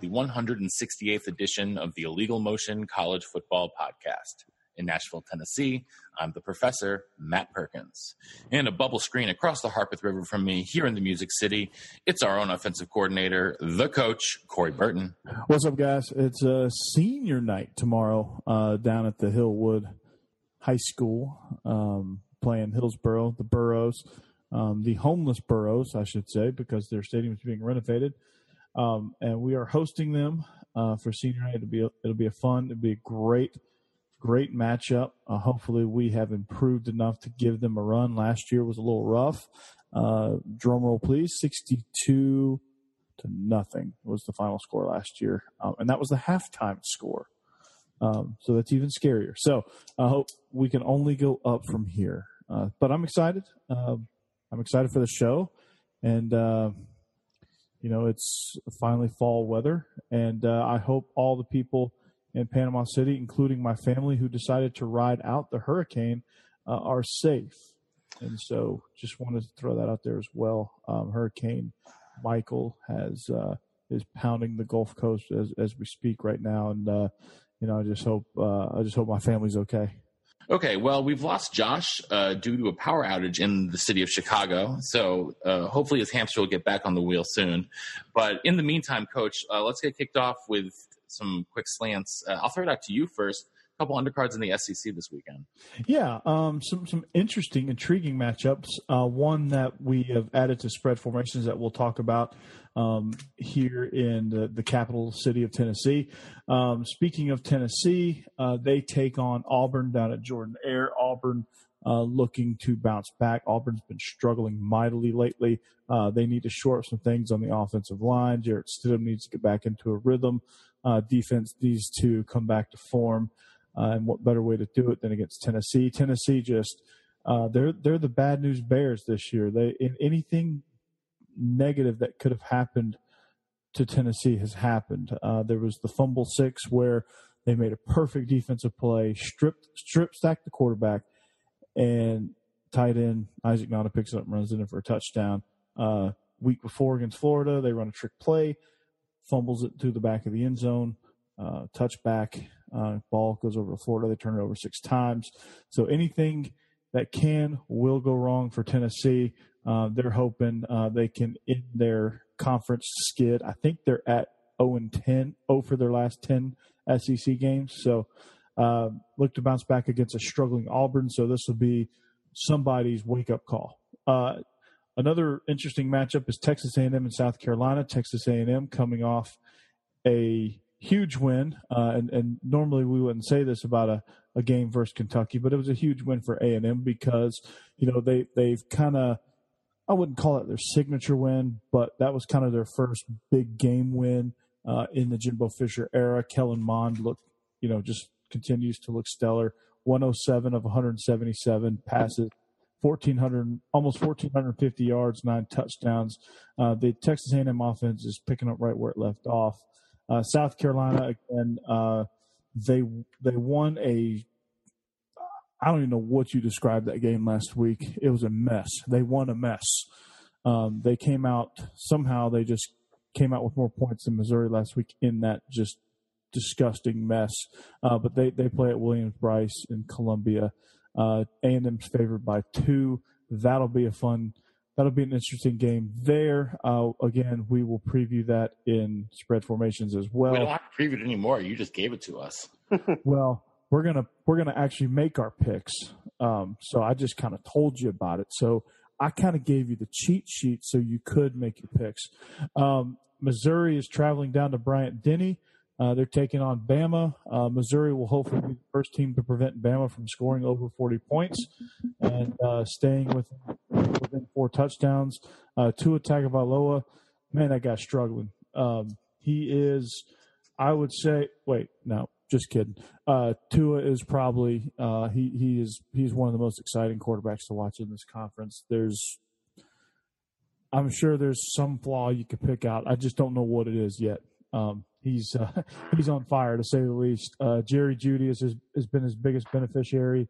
The 168th edition of the Illegal Motion College Football Podcast. In Nashville, Tennessee, I'm the professor, Matt Perkins. And a bubble screen across the Harpeth River from me here in the Music City, it's our own offensive coordinator, the coach, Corey Burton. What's up, guys? It's a uh, senior night tomorrow uh, down at the Hillwood High School, um, playing Hillsboro, the Burros. um, the homeless Burros, I should say, because their stadium is being renovated. Um, and we are hosting them uh, for senior night. It'll be a, it'll be a fun. It'll be a great great matchup. Uh, hopefully, we have improved enough to give them a run. Last year was a little rough. Uh, drum roll, please. Sixty-two to nothing was the final score last year, um, and that was the halftime score. Um, so that's even scarier. So I hope we can only go up from here. Uh, but I'm excited. Um, I'm excited for the show, and uh, you know, it's finally fall weather, and uh, I hope all the people in Panama City, including my family who decided to ride out the hurricane, uh, are safe. And so, just wanted to throw that out there as well. Um, hurricane Michael has uh, is pounding the Gulf Coast as as we speak right now, and uh, you know, I just hope uh, I just hope my family's okay. Okay, well, we've lost Josh uh, due to a power outage in the city of Chicago. So uh, hopefully his hamster will get back on the wheel soon. But in the meantime, Coach, uh, let's get kicked off with some quick slants. Uh, I'll throw it out to you first couple undercards in the SEC this weekend. Yeah, um, some some interesting, intriguing matchups. Uh, one that we have added to spread formations that we'll talk about um, here in the, the, capital city of Tennessee. Um, speaking of Tennessee, uh, they take on Auburn down at Jordan-Hare. Auburn. Uh, looking to bounce back. Auburn's been struggling mightily lately. Uh, they need to shore up some things on the offensive line. Jarrett Stidham needs to get back into a rhythm. Uh, defense needs to come back to form. Uh, and what better way to do it than against Tennessee? Tennessee just uh, they're they're the bad news bears this year. They in anything negative that could have happened to Tennessee has happened. Uh, there was the fumble six where they made a perfect defensive play, stripped strip stacked the quarterback, and tight end Isaac Nauta picks it up and runs in for a touchdown. Uh, week before against Florida, they run a trick play, fumbles it to the back of the end zone, uh, touchback. Uh, ball goes over to Florida. They turn it over six times. So anything that can will go wrong for Tennessee. Uh, they're hoping uh, they can end their conference skid. I think they're at 0 and 10, 0 for their last 10 SEC games. So uh, look to bounce back against a struggling Auburn. So this will be somebody's wake up call. Uh, another interesting matchup is Texas A&M and South Carolina. Texas A&M coming off a huge win, uh, and, and normally we wouldn't say this about a, a game versus Kentucky, but it was a huge win for A and M because you know they they've kind of I wouldn't call it their signature win, but that was kind of their first big game win uh, in the Jimbo Fisher era. Kellen Mond looked you know just continues to look stellar. 107 of 177 passes, 1400 almost 1450 yards, nine touchdowns. Uh, the Texas A&M offense is picking up right where it left off. Uh, South Carolina again, uh, they they won a. I don't even know what you described that game last week. It was a mess. They won a mess. Um, they came out somehow. They just came out with more points than Missouri last week in that just disgusting mess. Uh, but they they play at Williams-Brice in Columbia. Uh, A&M's favored by two. That'll be a fun that'll be an interesting game there. Uh, again, we will preview that in spread formations as well. We don't have to preview it anymore. You just gave it to us. well, we're gonna we're gonna actually make our picks. Um, so I just kind of told you about it. So I kind of gave you the cheat sheet so you could make your picks. Um, Missouri is traveling down to Bryant Denny. Uh, they're taking on Bama. Uh, Missouri will hopefully be the first team to prevent Bama from scoring over 40 points and uh, staying within, within four touchdowns. Uh, Tua Tagovailoa, man, that guy's struggling. Um, he is, I would say, wait, no, just kidding. Uh, Tua is probably uh, he he is he's one of the most exciting quarterbacks to watch in this conference. There's, I'm sure there's some flaw you could pick out. I just don't know what it is yet. Um, he's uh, he's on fire to say the least. Uh, Jerry Jeudy has, has been his biggest beneficiary.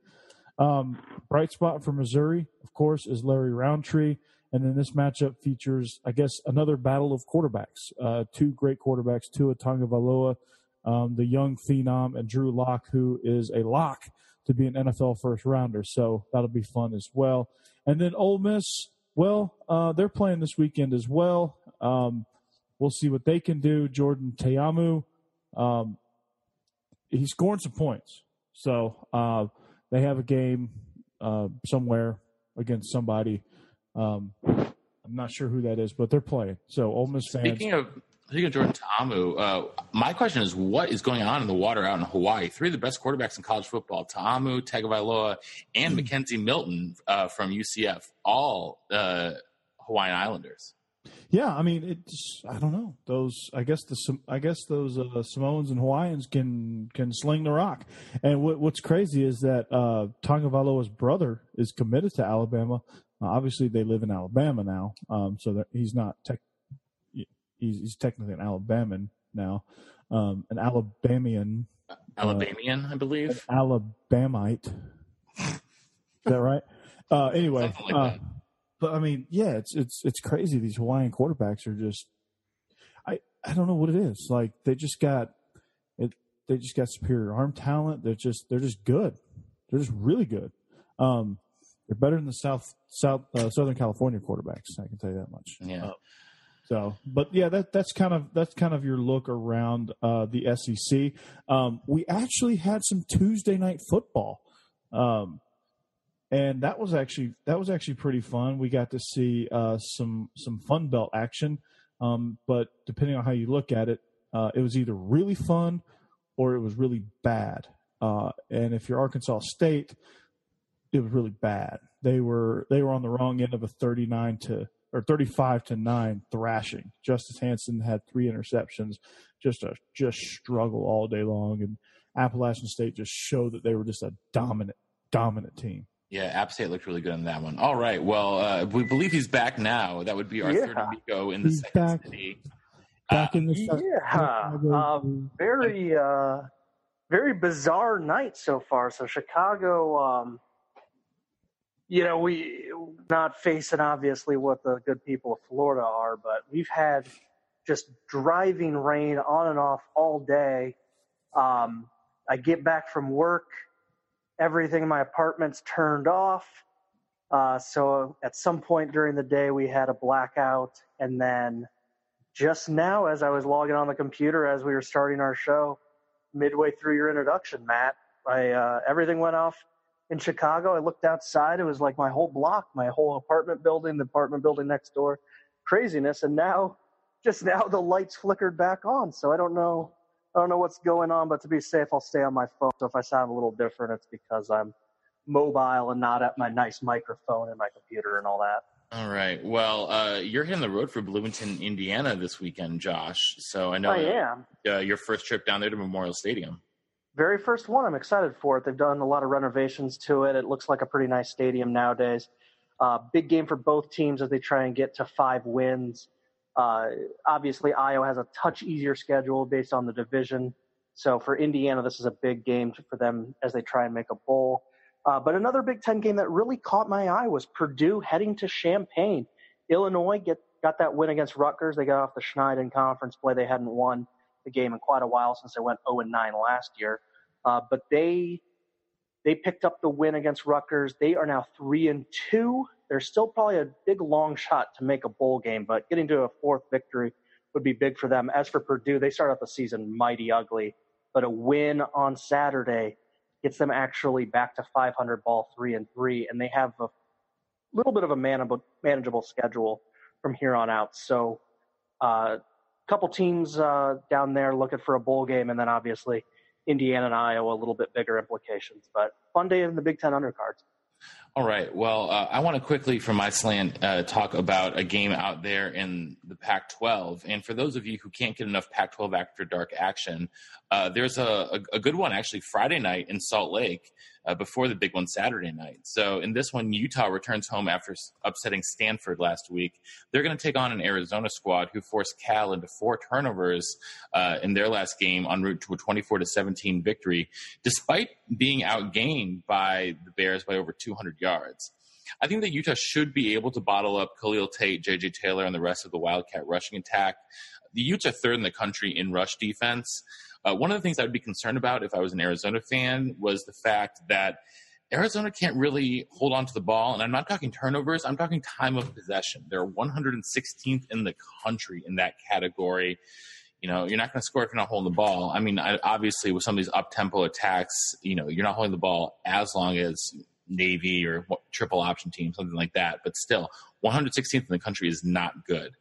Um, bright spot for Missouri, of course, is Larry Rountree. And then this matchup features, I guess, another battle of quarterbacks. Uh, two great quarterbacks, Tua Tagovailoa, um, the young phenom, and Drew Lock, who is a lock to be an NFL first rounder. So that'll be fun as well. And then Ole Miss, well, uh, they're playing this weekend as well. Um, We'll see what they can do. Jordan Ta'amu, um, he's scoring some points. So uh, they have a game uh, somewhere against somebody. Um, I'm not sure who that is, but they're playing. So Ole Miss fans. Speaking of speaking of Jordan Ta'amu, uh, my question is, what is going on in the water out in Hawaii? Three of the best quarterbacks in college football: Ta'amu, Tagovailoa, and McKenzie Milton uh, from UCF, all uh, Hawaiian Islanders. Yeah, I mean, it's I don't know those. I guess the I guess those uh, Samoans and Hawaiians can can sling the rock. And what, what's crazy is that uh, Tagovailoa's brother is committed to Alabama. Uh, obviously, they live in Alabama now, um, so that he's not tech. He's, he's technically an Alabaman now, um, an Alabamian. Alabamian, I believe. Alabamite. is that right? Uh, anyway, like uh, but I mean, yeah, it's it's it's crazy. These Hawaiian quarterbacks are just, I I don't know what it is. Like they just got, it. They just got superior arm talent. They're just they're just good. They're just really good. Um, they're better than the South South uh, Southern California quarterbacks. I can tell you that much. Yeah. Uh, so, but yeah, that that's kind of that's kind of your look around uh, the SEC. Um, we actually had some Tuesday night football. Um, and that was actually that was actually pretty fun. We got to see uh, some some Sun Belt action, um, but depending on how you look at it, uh, it was either really fun or it was really bad. Uh, and if you're Arkansas State, it was really bad. They were they were on the wrong end of a 39 to or 35 to nine thrashing. Justice Hansen had three interceptions, just a just struggle all day long, and Appalachian State just showed that they were just a dominant dominant team. Yeah, App State looked really good on that one. All right. Well, uh, we believe he's back now. That would be our yeah. third amigo in the he's second back, city. Back uh, in the yeah. Um, very, uh, very bizarre night so far. So Chicago, um, you know, we not facing obviously what the good people of Florida are, but we've had just driving rain on and off all day. Um, I get back from work everything in my apartment's turned off. Uh, so at some point during the day, we had a blackout. And then just now, as I was logging on the computer as we were starting our show, midway through your introduction, Matt, I, uh, everything went off in Chicago. I looked outside. It was like my whole block, my whole apartment building, the apartment building next door. Craziness. And now, just now, the lights flickered back on. So I don't know I don't know what's going on, but to be safe, I'll stay on my phone. So if I sound a little different, it's because I'm mobile and not at my nice microphone and my computer and all that. All right. Well, uh, you're hitting the road for Bloomington, Indiana this weekend, Josh. So I know I am. Uh, your first trip down there to Memorial Stadium. Very first one. I'm excited for it. They've done a lot of renovations to it. It looks like a pretty nice stadium nowadays. Uh, big game for both teams as they try and get to five wins. Uh, obviously, Iowa has a touch easier schedule based on the division. So for Indiana, this is a big game for them as they try and make a bowl. Uh, but another Big Ten game that really caught my eye was Purdue heading to Champaign. Illinois get, got that win against Rutgers. They got off the Schneiden conference play. They hadn't won the game in quite a while since they went 0 and 9 last year. Uh, but they they picked up the win against Rutgers. They are now three and two there's still probably a big long shot to make a bowl game, but getting to a fourth victory would be big for them. As for Purdue, they start out the season mighty ugly, but a win on Saturday gets them actually back to 500 ball three and three, and they have a little bit of a manageable, manageable schedule from here on out. So, uh, couple teams uh, down there looking for a bowl game, and then obviously Indiana and Iowa, a little bit bigger implications. But fun day in the Big Ten undercards. All right. Well, uh, I want to quickly, from my slant, uh, talk about a game out there in the Pac 12. And for those of you who can't get enough Pac 12 after dark action, uh, there's a, a, a, good one actually Friday night in Salt Lake uh, before the big one Saturday night. So in this one, Utah returns home after upsetting Stanford last week. They're going to take on an Arizona squad who forced Cal into four turnovers uh, in their last game en route to a 24 to 17 victory, despite being outgained by the Bears by over 200 yards. I think that Utah should be able to bottle up Khalil Tate, J.J. Taylor, and the rest of the Wildcat rushing attack. The are third in the country in rush defense. Uh, one of the things I would be concerned about if I was an Arizona fan was the fact that Arizona can't really hold on to the ball. And I'm not talking turnovers, I'm talking time of possession. They're 116th in the country in that category. You know, you're not going to score if you're not holding the ball. I mean, I, obviously, with some of these up tempo attacks, you know, you're not holding the ball as long as Navy or triple option team, something like that. But still, 116th in the country is not good.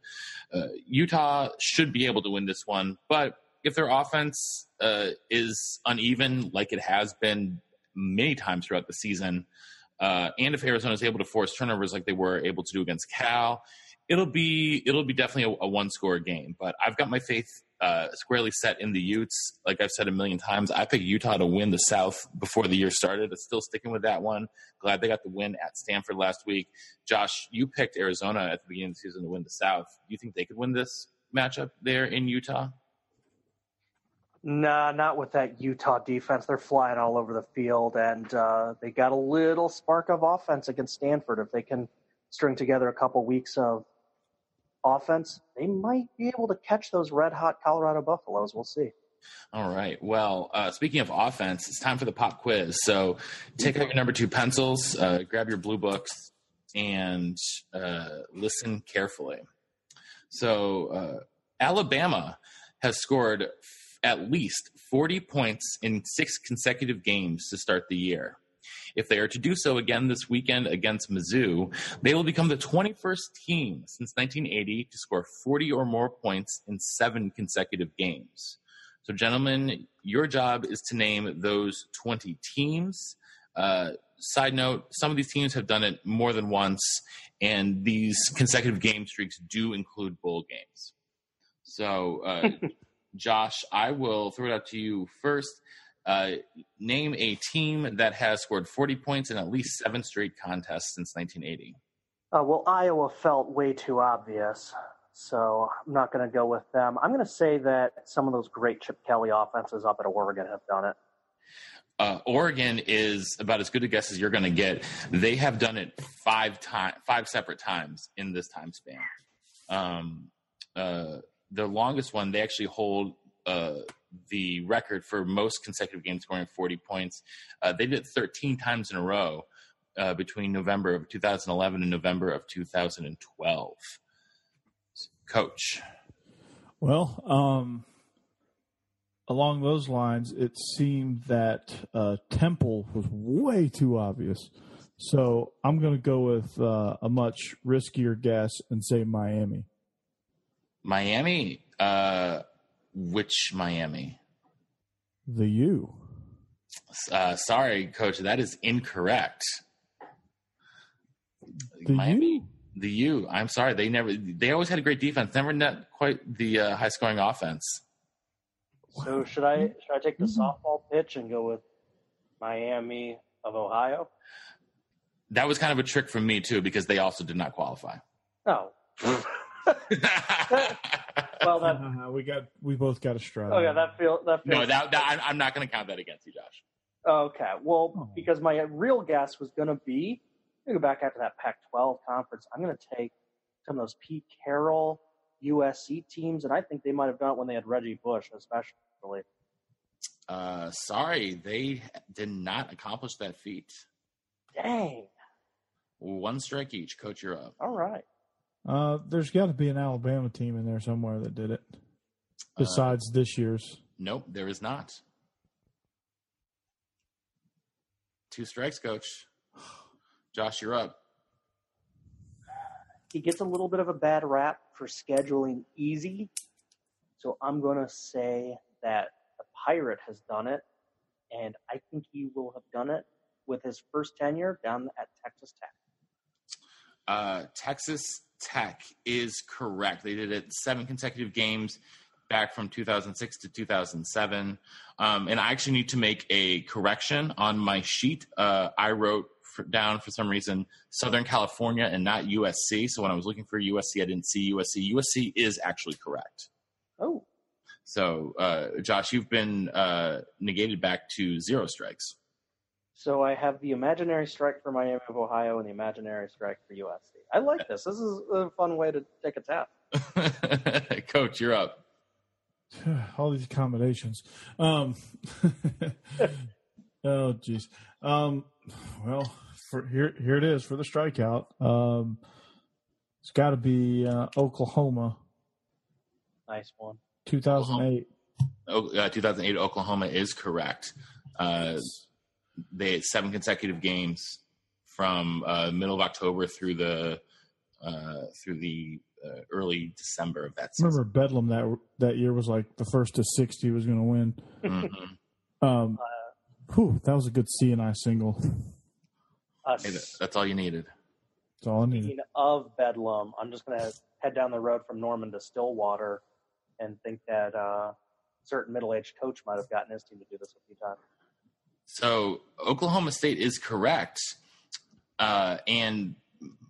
Uh, Utah should be able to win this one, but if their offense uh, is uneven, like it has been many times throughout the season, uh, and if Arizona is able to force turnovers like they were able to do against Cal, it'll be it'll be definitely a, a one score game. But I've got my faith uh, squarely set in the Utes. Like I've said a million times, I picked Utah to win the South before the year started. I'm still sticking with that one. Glad they got the win at Stanford last week. Josh, you picked Arizona at the beginning of the season to win the South. Do you think they could win this matchup there in Utah? Nah, not with that Utah defense. They're flying all over the field, and uh, they got a little spark of offense against Stanford. If they can string together a couple weeks of offense, they might be able to catch those red hot Colorado Buffaloes. We'll see. All right. Well, uh, speaking of offense, it's time for the pop quiz. So take out your number two pencils, uh, grab your blue books, and uh, listen carefully. So uh, Alabama has scored at least 40 points in six consecutive games to start the year. If they are to do so again this weekend against Mizzou, they will become the 21st team since 1980 to score 40 or more points in seven consecutive games. So, gentlemen, your job is to name those 20 teams. Uh, side note some of these teams have done it more than once, and these consecutive game streaks do include bowl games. So, uh, Josh, I will throw it out to you first. Uh, name a team that has scored 40 points in at least seven straight contests since 1980. Uh, well, Iowa felt way too obvious, so I'm not going to go with them. I'm going to say that some of those great Chip Kelly offenses up at Oregon have done it. Uh, Oregon is about as good a guess as you're going to get. They have done it five times, five separate times in this time span. Um, uh, the longest one, they actually hold uh, the record for most consecutive games scoring 40 points. Uh, they did it 13 times in a row uh, between November of 2011 and November of 2012. Coach. Well, um, along those lines, it seemed that uh, Temple was way too obvious. So I'm going to go with uh, a much riskier guess and say Miami. Miami. Uh, which Miami? The U. Uh, sorry, coach, that is incorrect. The Miami, U? the U. I'm sorry, they never. They always had a great defense, never net quite the uh, high scoring offense. So should I should I take the softball pitch and go with Miami of Ohio? That was kind of a trick from me too, because they also did not qualify. Oh. well, that Uh, we got we both got a strike. oh yeah, that feel that feels no, that, that I'm, I'm not going to count that against you, Josh. Okay, well, Oh. because my real guess was going to be, I'm gonna go back after that Pac-12 conference. I'm going to take some of those Pete Carroll USC teams, and I think they might have done it when they had Reggie Bush, especially. Uh, sorry, they did not accomplish that feat. Dang! One strike each. Coach, you're up. All right. Uh, there's got to be an Alabama team in there somewhere that did it, besides this year's. Nope, there is not. Two strikes, coach. Josh, you're up. He gets a little bit of a bad rap for scheduling easy, So I'm going to say that the Pirate has done it, and I think he will have done it with his first tenure down at Texas Tech. Uh, Texas Tech is correct. They did it seven consecutive games back from 2006 to 2007. Um, and I actually need to make a correction on my sheet. Uh, I wrote for, down for some reason Southern California and not USC. So when I was looking for USC, I didn't see USC. USC is actually correct. Oh. So, uh, Josh, you've been uh, negated back to zero strikes. So I have the imaginary strike for Miami of Ohio and the imaginary strike for USC. I like this. This is a fun way to take a tap. Coach, you're up. All these accommodations. Um, oh, jeez. Um, well, for here, here it is for the strikeout. Um, it's got to be uh, Oklahoma. Nice one. 2008. Oh, uh, 2008 Oklahoma is correct. Uh, they had seven consecutive games from uh, middle of October through the uh, through the uh, early December of that season. remember Bedlam that that year was like the first to 60 was going to win. Mm-hmm. Um, whew, that was a good CNI single. Uh, Hey, that's all you needed. That's all I needed. speaking of Bedlam, I'm just going to head down the road from Norman to Stillwater and think that uh, certain middle-aged coach might have gotten his team to do this a few times. So Oklahoma State is correct, uh, and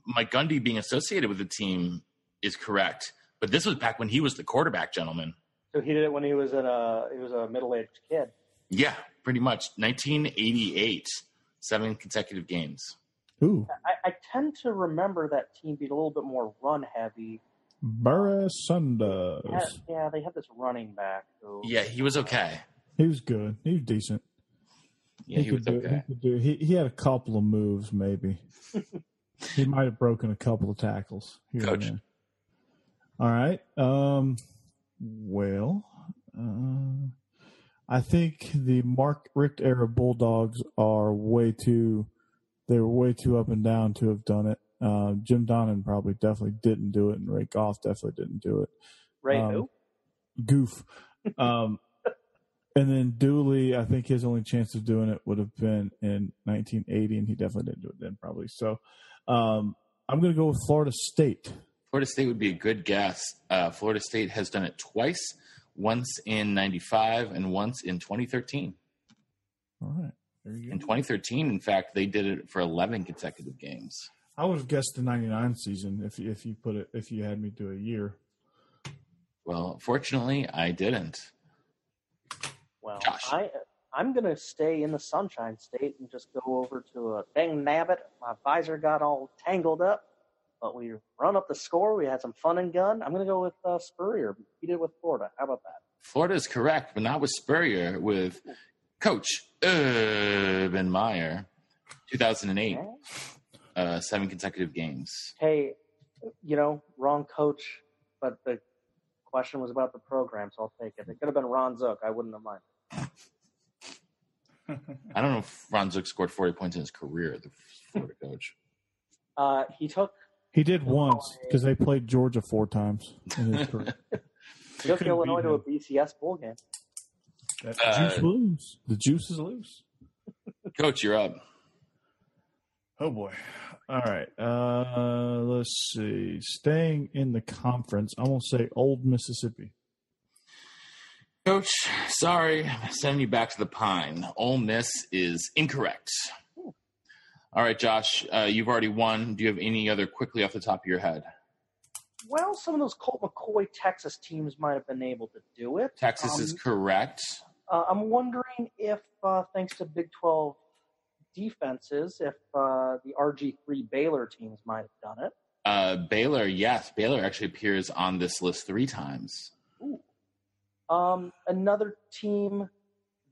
Mike Gundy being associated with the team is correct. But this was back when he was the quarterback, gentlemen. So he did it when he was in a he was a middle-aged kid. Yeah, pretty much. 1988, seven consecutive games. Ooh, I, I tend to remember that team being a little bit more run-heavy. Barry Sanders. Yeah, yeah, they had this running back who Yeah, he was okay. He was good. He was decent. Yeah, he was could do, okay. He, could do, he, he had a couple of moves, maybe. he might have broken a couple of tackles. Here Coach. All right. Um, well, uh, I think the Mark Richt era Bulldogs are way too. They were way too up and down to have done it. Uh, Jim Donnan probably definitely didn't do it, and Ray Goff definitely didn't do it. Ray um, who? goof. Um, and then Dooley, I think his only chance of doing it would have been in 1980, and he definitely didn't do it then, probably. So um, I'm going to go with Florida State. Florida State would be a good guess. Uh, Florida State has done it twice, once in 95 and once in 2013. All right. In 2013, in fact, they did it for 11 consecutive games. I would have guessed the 99 season if you, if you put it if you had me do a year. Well, fortunately, I didn't. Well, Josh. I I'm gonna stay in the Sunshine State and just go over to a dang nabbit. My visor got all tangled up, but we run up the score. We had some fun and gun. I'm gonna go with uh, Spurrier. He did it with Florida. How about that? Florida is correct, but not with Spurrier, with Coach Urban Meyer, 2008, Yeah. uh, seven consecutive games. Hey, you know, wrong coach, but the question was about the program, so I'll take it. It could have been Ron Zook. I wouldn't have minded. I don't know if Ron Zook scored 40 points in his career, the Florida coach. Uh, he took He did once because they played Georgia four times in his career. he took couldn't Illinois to a BCS bowl game. That Uh, juice loose. The juice is loose. Coach, you're up. Oh boy. All right. Uh let's see. Staying in the conference, I'm gonna say old Mississippi. Coach, sorry, I'm sending you back to the pine. Ole Miss is incorrect. All right, Josh, uh, you've already won. Do you have any other quickly off the top of your head? Well, some of those Colt McCoy Texas teams might have been able to do it. Texas Um, is correct. Uh, I'm wondering if, uh, thanks to Big 12 defenses, if uh, the RG3 Baylor teams might have done it. Uh, Baylor, yes, Baylor actually appears on this list three times. Um, another team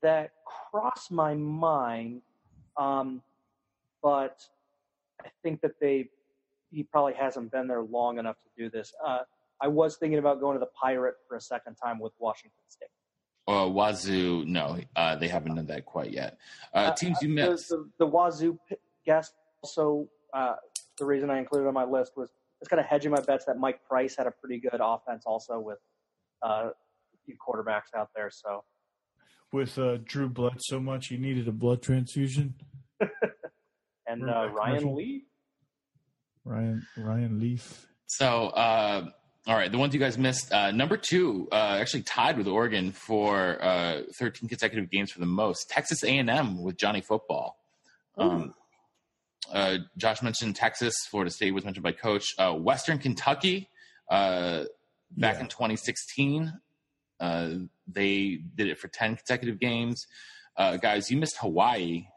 that crossed my mind, um, but I think that they he probably hasn't been there long enough to do this. Uh, I was thinking about going to the Pirate for a second time with Washington State. Uh, Wazoo, no, uh, they haven't done that quite yet. Uh, teams you the, missed. the, the Wazoo p- guest also uh, the reason I included on my list was just kind of hedging my bets that Mike Price had a pretty good offense also with uh, few quarterbacks out there. So, with uh, Drew bled so much, he needed a blood transfusion. and uh, Ryan Lee, Ryan Ryan Leaf. So, uh, all right, the ones you guys missed. Uh, number two, uh, actually tied with Oregon for uh, 13 consecutive games for the most. Texas A&M with Johnny Football. Um, uh, Josh mentioned Texas. Florida State was mentioned by Coach. Uh, Western Kentucky, uh, back yeah. in 2016, they did it for 10 consecutive games. guys, you missed Hawaii,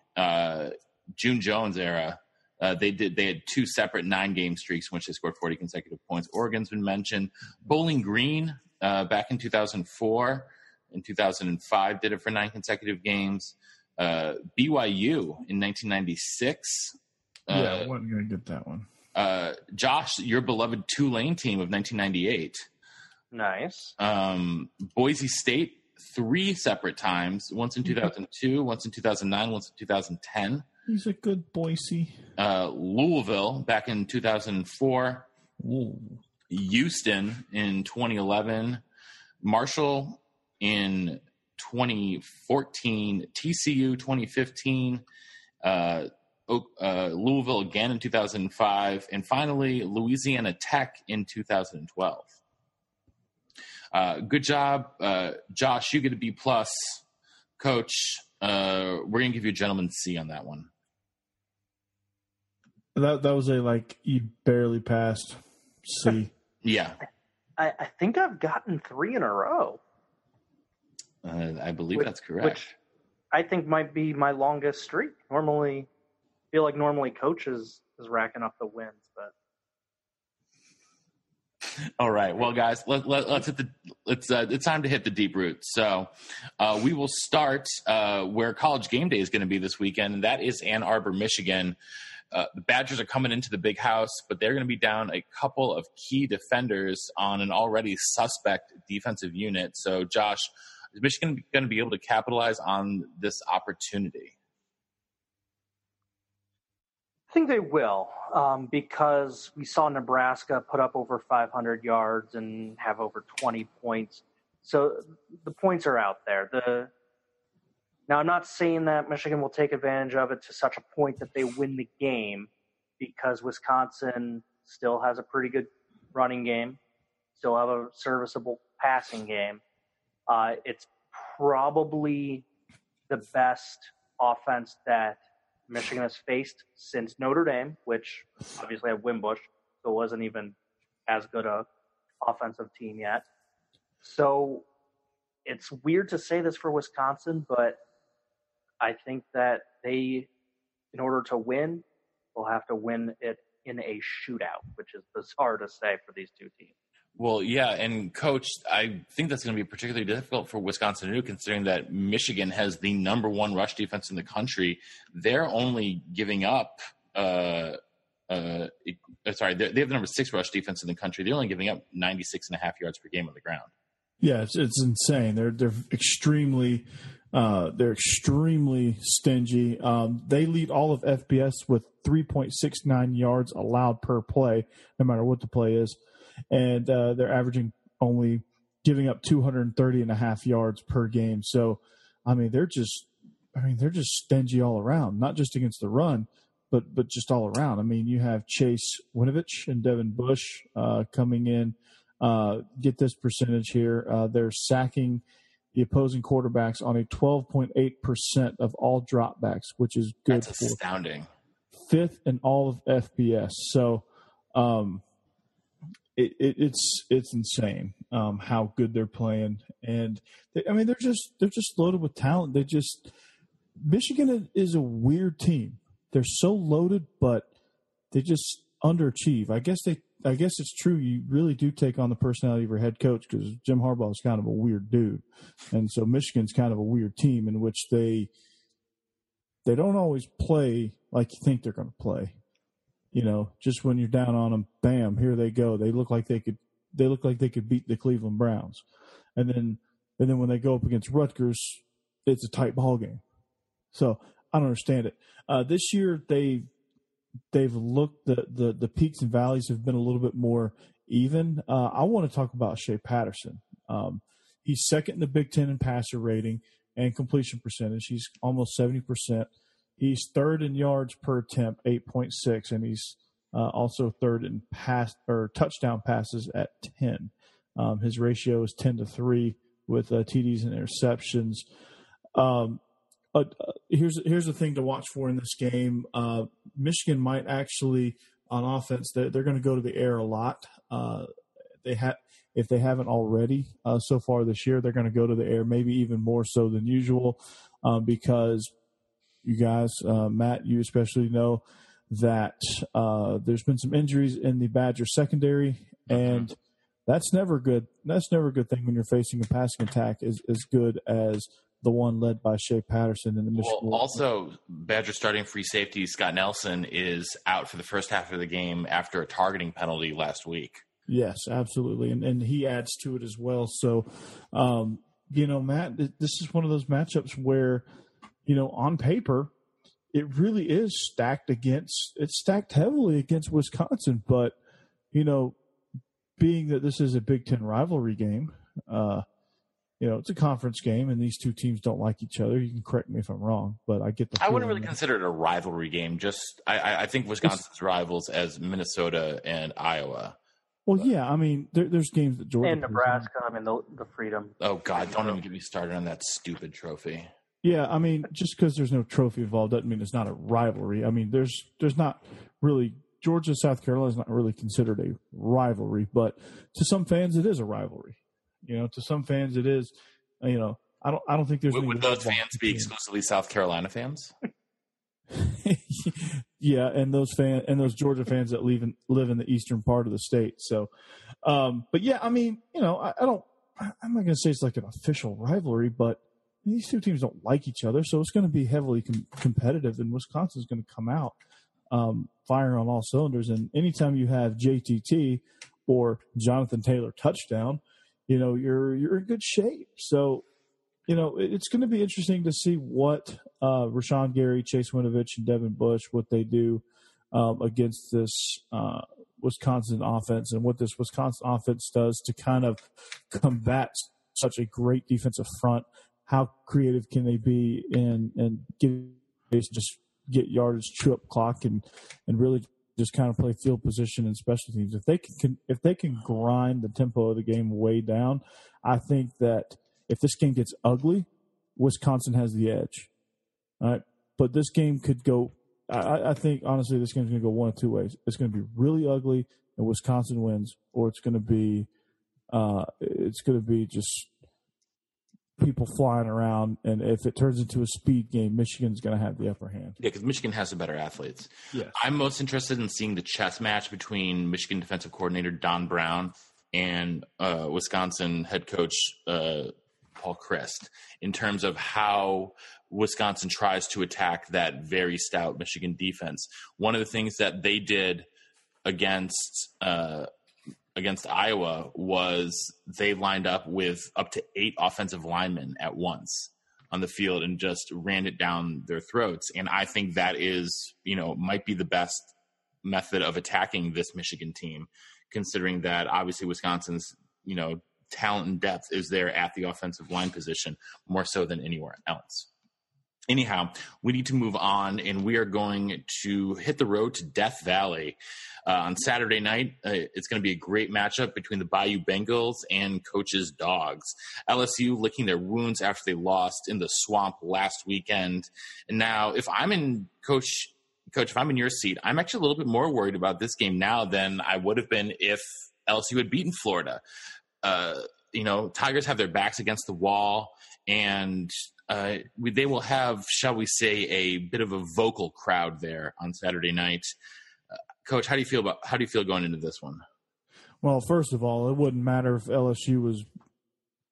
June Jones era. Uh, they did. They had two separate nine-game streaks in which they scored 40 consecutive points. Oregon's been mentioned. Bowling Green uh, back in 2004 and 2005 did it for nine consecutive games. Uh, BYU in 1996. Uh, yeah, I wasn't going to get that one. Uh, Josh, your beloved Tulane team of 1998. Nice. Um, Boise State three separate times. Once in 2002, once in 2009, once in 2010. He's a good Boise. Uh, Louisville back in 2004. Ooh. Houston in 2011. Marshall in 2014. TCU 2015. Uh, uh, Louisville again in 2005. And finally, Louisiana Tech in 2012. Uh, good job, uh, Josh. You get a B plus, Coach. Uh, we're gonna give you a gentleman C on that one. That that was a like you barely passed C. yeah. I, I think I've gotten three in a row. Uh, I believe which, that's correct. Which I think might be my longest streak. Normally, I feel like normally coaches is racking up the wins, but all right. Well, guys, let, let, us hit the. Let's. Uh, it's time to hit the deep roots. So, uh, we will start uh, where College Game Day is going to be this weekend, and that is Ann Arbor, Michigan. Uh, the Badgers are coming into the big house, but they're going to be down a couple of key defenders on an already suspect defensive unit. So, Josh, is Michigan going to be able to capitalize on this opportunity? I think they will um, because we saw Nebraska put up over 500 yards and have over 20 points. So the points are out there. The now, I'm not saying that Michigan will take advantage of it to such a point that they win the game because Wisconsin still has a pretty good running game, still have a serviceable passing game. Uh, it's probably the best offense that Michigan has faced since Notre Dame, which obviously had Wimbush, so it wasn't even as good a offensive team yet. So it's weird to say this for Wisconsin, but I think that they, in order to win, will have to win it in a shootout, which is bizarre to say for these two teams. Well, yeah, and coach, I think that's going to be particularly difficult for Wisconsin to do, considering that Michigan has the number one rush defense in the country. They're only giving up. Uh, uh, sorry, they have the number six rush defense in the country. They're only giving up 96 and a half yards per game on the ground. Yeah, it's, it's insane. They're they're extremely uh, they're extremely stingy. Um, they lead all of FBS with 3.69 yards allowed per play, no matter what the play is. And uh, they're averaging only giving up 230 and a half yards per game. So, I mean, they're just, I mean, they're just stingy all around, not just against the run, but, but just all around. I mean, you have Chase Winovich and Devin Bush uh, coming in. Uh, get this percentage here. Uh, they're sacking – the opposing quarterbacks on a 12.8% of all dropbacks, which is good. That's astounding. Fifth in all of FBS. So, um, it, it, it's it's insane um, how good they're playing, and they, I mean they're just they're just loaded with talent. They just Michigan is a weird team. They're so loaded, but they just underachieve. I guess they I guess it's true. You really do take on the personality of your head coach because Jim Harbaugh is kind of a weird dude, and so Michigan's kind of a weird team in which they they don't always play like you think they're going to play. You know, just when you're down on them, bam, here they go. They look like they could they look like they could beat the Cleveland Browns, and then and then when they go up against Rutgers, it's a tight ball game. So I don't understand it. Uh, this year they they've looked the, the the peaks and valleys have been a little bit more even. Uh, I want to talk about Shea Patterson. Um, He's second in the Big Ten in passer rating and completion percentage. He's almost 70%. He's third in yards per attempt, 8.6, and he's uh, also third in pass or touchdown passes at 10. Um, his ratio is 10 to 3 with uh, TDs and interceptions. Um, uh, here's here's the thing to watch for in this game. Uh, Michigan might actually on offense they're, they're going to go to the air a lot. Uh, they have if they haven't already uh, so far this year, they're going to go to the air, maybe even more so than usual, um, because you guys, uh, Matt, you especially know that uh, there's been some injuries in the Badger secondary, and that's never good. That's never a good thing when you're facing a passing attack as as good as the one led by Shea Patterson in the Michigan. Well, also, Badger starting free safety Scott Nelson is out for the first half of the game after a targeting penalty last week. Yes, absolutely, and and he adds to it as well. So, um, you know, Matt, this is one of those matchups where, you know, on paper, it really is stacked against. It's stacked heavily against Wisconsin, but you know, being that this is a Big Ten rivalry game, uh, you know, it's a conference game, and these two teams don't like each other. You can correct me if I'm wrong, but I get the. I wouldn't really that. consider it a rivalry game. Just I, I think Wisconsin's it's, rivals as Minnesota and Iowa. Well, but. yeah, I mean, there, there's games that Georgia and Nebraska. I mean, the, the freedom. Oh God, don't even get me started on that stupid trophy. Yeah, I mean, just because there's no trophy involved doesn't mean it's not a rivalry. I mean, there's there's not really Georgia South Carolina is not really considered a rivalry, but to some fans it is a rivalry. You know, to some fans, it is. You know, I don't. I don't think there's. Would, would those fans be exclusively South Carolina fans? yeah, and those fan and those Georgia fans that live in live in the eastern part of the state. So, um, but yeah, I mean, you know, I, I don't. I'm not going to say it's like an official rivalry, but these two teams don't like each other, so it's going to be heavily com- competitive. And Wisconsin's going to come out um, firing on all cylinders. And anytime you have JTT or Jonathan Taylor touchdown, you know you're you're in good shape. So you know it's going to be interesting to see what uh, Rashan Gary, Chase Winovich, and Devin Bush what they do um, against this uh, Wisconsin offense and what this Wisconsin offense does to kind of combat such a great defensive front. How creative can they be in and get just get yardage, chew up clock, and and really just kind of play field position and special teams. If they can, if they can grind the tempo of the game way down, I think that if this game gets ugly, Wisconsin has the edge. All right, but this game could go. I, I think honestly, this game's going to go one of two ways. It's going to be really ugly and Wisconsin wins, or it's going to be, uh, it's going to be just people flying around, and if it turns into a speed game, Michigan's going to have the upper hand. Yeah, because Michigan has the better athletes. Yes. I'm most interested in seeing the chess match between Michigan defensive coordinator Don Brown and uh, Wisconsin head coach uh, Paul Chryst in terms of how Wisconsin tries to attack that very stout Michigan defense. One of the things that they did against uh, against Iowa was they lined up with up to eight offensive linemen at once on the field and just ran it down their throats. And I think that is, you know, might be the best method of attacking this Michigan team, considering that obviously Wisconsin's, you know, talent and depth is there at the offensive line position more so than anywhere else anyhow, we need to move on, and we are going to hit the road to Death Valley uh, on Saturday night. Uh, it's going to be a great matchup between the Bayou Bengals and Coach's Dogs. LSU licking their wounds after they lost in the swamp last weekend, and now if I'm in Coach. Coach, if I'm in your seat, I'm actually a little bit more worried about this game now than I would have been if LSU had beaten Florida. Uh, you know, Tigers have their backs against the wall, and uh, we, they will have, shall we say, a bit of a vocal crowd there on Saturday night. Uh, Coach, how do you feel about how do you feel going into this one? Well, first of all, it wouldn't matter if LSU was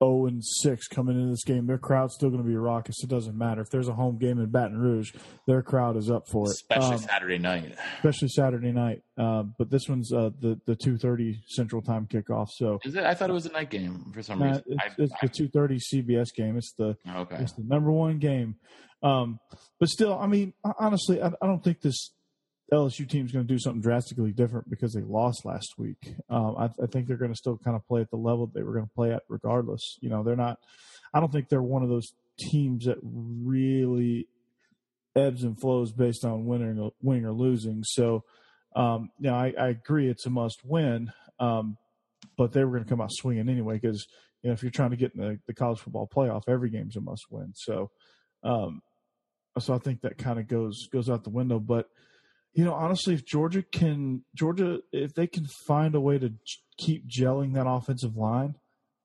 0 and 6 coming into this game. Their crowd's still going to be raucous. It doesn't matter. If there's a home game in Baton Rouge, their crowd is up for it. Especially um, Saturday night. Especially Saturday night. Uh, but this one's uh, the the 2:30 Central Time kickoff. So is it? I thought it was a night game for some reason. It's, I, it's I, the 2:30 CBS game. It's the okay. It's the number one game. Um, but still, I mean, honestly, I, I don't think this LSU team's going to do something drastically different because they lost last week. Um, I, I, think they're going to still kind of play at the level they were going to play at, regardless. You know, they're not. I don't think they're one of those teams that really ebbs and flows based on winning or, winning or losing. So, um, you know, I, I, agree it's a must win, um, but they were going to come out swinging anyway because you know if you're trying to get in the, the college football playoff, every game's a must win. So, um, so I think that kind of goes goes out the window. But you know, honestly, if Georgia can Georgia if they can find a way to keep gelling that offensive line,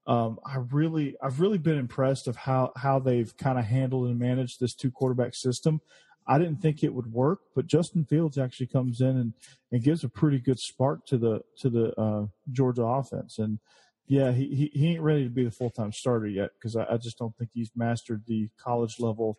um, I really I've really been impressed of how how they've kind of handled and managed this two quarterback system. I didn't think it would work, but Justin Fields actually comes in and, and gives a pretty good spark to the to the uh, Georgia offense. And yeah, he, he, he ain't ready to be the full time starter yet because I, I, just don't think he's mastered the college level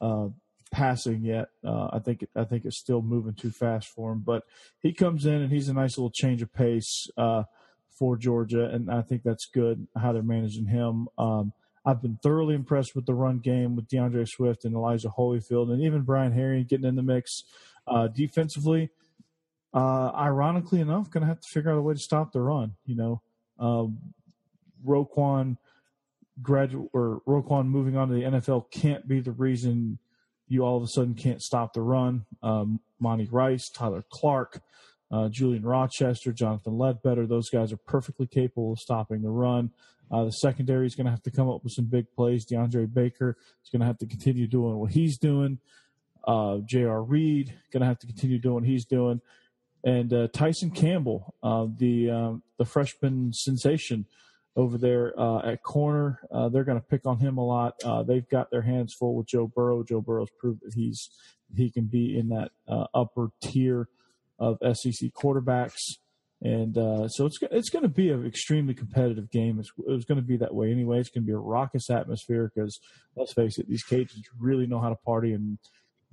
uh, passing yet. Uh, I think I think it's still moving too fast for him. But he comes in and he's a nice little change of pace uh, for Georgia, and I think that's good how they're managing him. Um, I've been thoroughly impressed with the run game with DeAndre Swift and Elijah Holyfield, and even Brian Herrien getting in the mix uh, defensively. Uh, ironically enough, going to have to figure out a way to stop the run. You know, uh, Roquan graduate or Roquan moving on to the NFL can't be the reason you all of a sudden can't stop the run. Um, Monty Rice, Tyler Clark, uh, Julian Rochester, Jonathan Ledbetter, those guys are perfectly capable of stopping the run. Uh, the secondary is going to have to come up with some big plays. DeAndre Baker is going to have to continue doing what he's doing. Uh, J.R. Reed going to have to continue doing what he's doing. And uh, Tyson Campbell, uh, the um, the freshman sensation, over there uh, at corner. Uh, they're going to pick on him a lot. Uh, they've got their hands full with Joe Burrow. Joe Burrow's proved that he's he can be in that uh, upper tier of SEC quarterbacks, and uh, so it's it's going to be an extremely competitive game. It's, it was going to be that way anyway. It's going to be a raucous atmosphere because let's face it, these Cajuns really know how to party and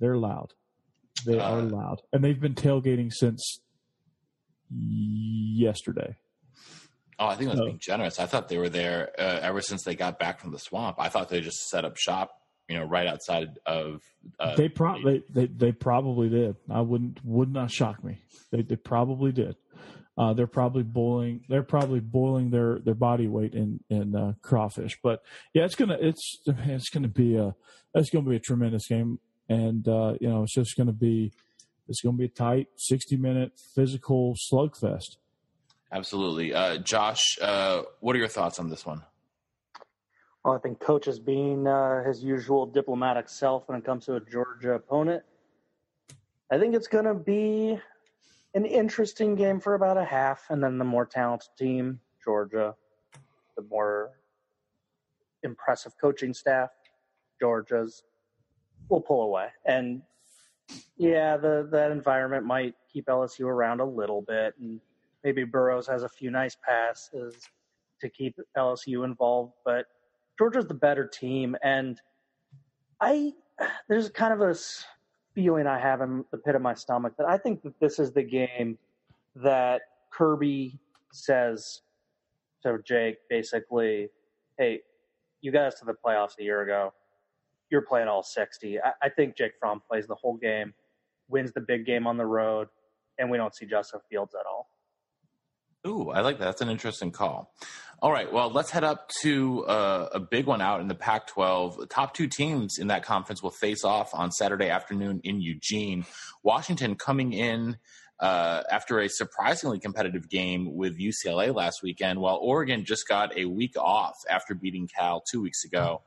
they're loud. They are loud, and they've been tailgating since yesterday. Oh, I think that's being generous. I thought they were there uh, ever since they got back from the swamp. I thought they just set up shop, you know, right outside of. Uh, they probably they, they probably did. I wouldn't would not shock me. They they probably did. Uh, they're probably boiling. They're probably boiling their, their body weight in in uh, crawfish. But yeah, it's gonna it's it's gonna be a it's gonna be a tremendous game, and uh, you know it's just gonna be it's gonna be a tight sixty minute physical slugfest. Absolutely. Uh, Josh, uh, what are your thoughts on this one? Well, I think Coach is being uh, his usual diplomatic self when it comes to a Georgia opponent. I think it's going to be an interesting game for about a half, and then the more talented team, Georgia, the more impressive coaching staff, Georgia's, will pull away. And yeah, the that environment might keep LSU around a little bit, and maybe Burrows has a few nice passes to keep LSU involved, but Georgia's the better team, and I there's kind of a feeling I have in the pit of my stomach that I think that this is the game that Kirby says to Jake basically, "Hey, you got us to the playoffs a year ago. You're playing all 60." I, I think Jake Fromm plays the whole game, wins the big game on the road, and we don't see Justin Fields at all. Ooh, I like that. That's an interesting call. All right, well, let's head up to uh, a big one out in the Pac 12. The top two teams in that conference will face off on Saturday afternoon in Eugene. Washington coming in uh, after a surprisingly competitive game with UCLA last weekend, while Oregon just got a week off after beating Cal two weeks ago.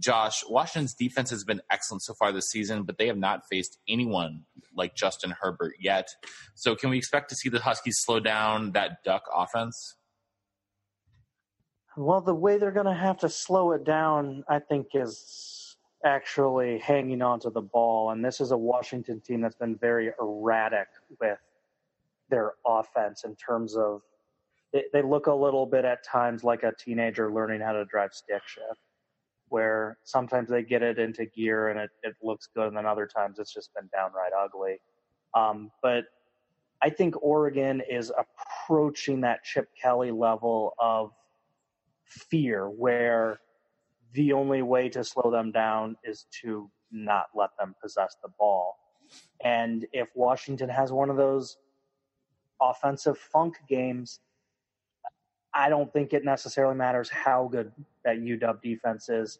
Josh, Washington's defense has been excellent so far this season, but they have not faced anyone like Justin Herbert yet. So, can we expect to see the Huskies slow down that Duck offense? Well, the way they're going to have to slow it down, I think, is actually hanging on to the ball. And this is a Washington team that's been very erratic with their offense in terms of they, they look a little bit at times like a teenager learning how to drive stick shift where sometimes they get it into gear and it, it looks good, and then other times it's just been downright ugly. Um, but I think Oregon is approaching that Chip Kelly level of fear where the only way to slow them down is to not let them possess the ball. And if Washington has one of those offensive funk games, I don't think it necessarily matters how good that UW defense is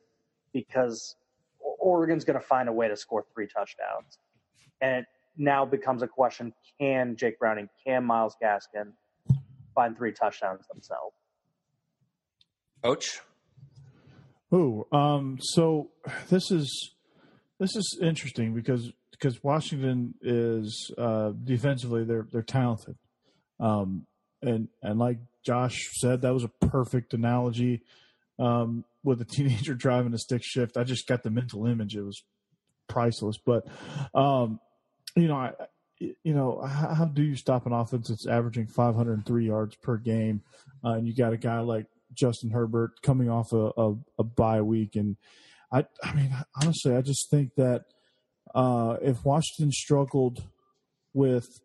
because Oregon's going to find a way to score three touchdowns. And it now becomes a question can Jake Browning, can Myles Gaskin find three touchdowns themselves? Coach? Oh, um, so this is this is interesting because because Washington is uh, defensively they're they're talented, um, and and like Josh said, that was a perfect analogy um, with a teenager driving a stick shift. I just got the mental image; it was priceless. But um, you know, I, you know, how, how, do you stop an offense that's averaging 503 yards per game, uh, and you got a guy like Justin Herbert coming off a, a, a bye week, and I, I mean, honestly, I just think that uh, if Washington struggled with,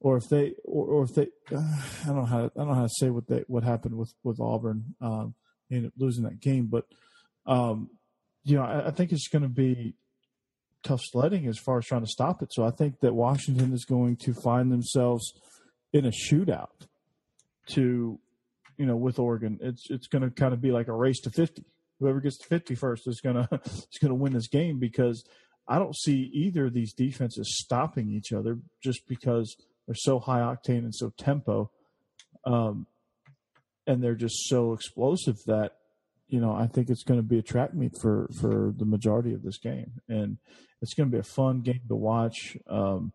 or if they, or, or if they, uh, I don't know how, I don't know how to say what they, what happened with with Auburn, um, ended up losing that game, but um, you know, I, I think it's going to be tough sledding as far as trying to stop it. So I think that Washington is going to find themselves in a shootout to you know, with Oregon. It's it's going to kind of be like a race to 50. Whoever gets to 50 first is going to is going to win this game because I don't see either of these defenses stopping each other just because they're so high octane and so tempo, um, and they're just so explosive that you know I think it's going to be a track meet for for the majority of this game, and it's going to be a fun game to watch. Um,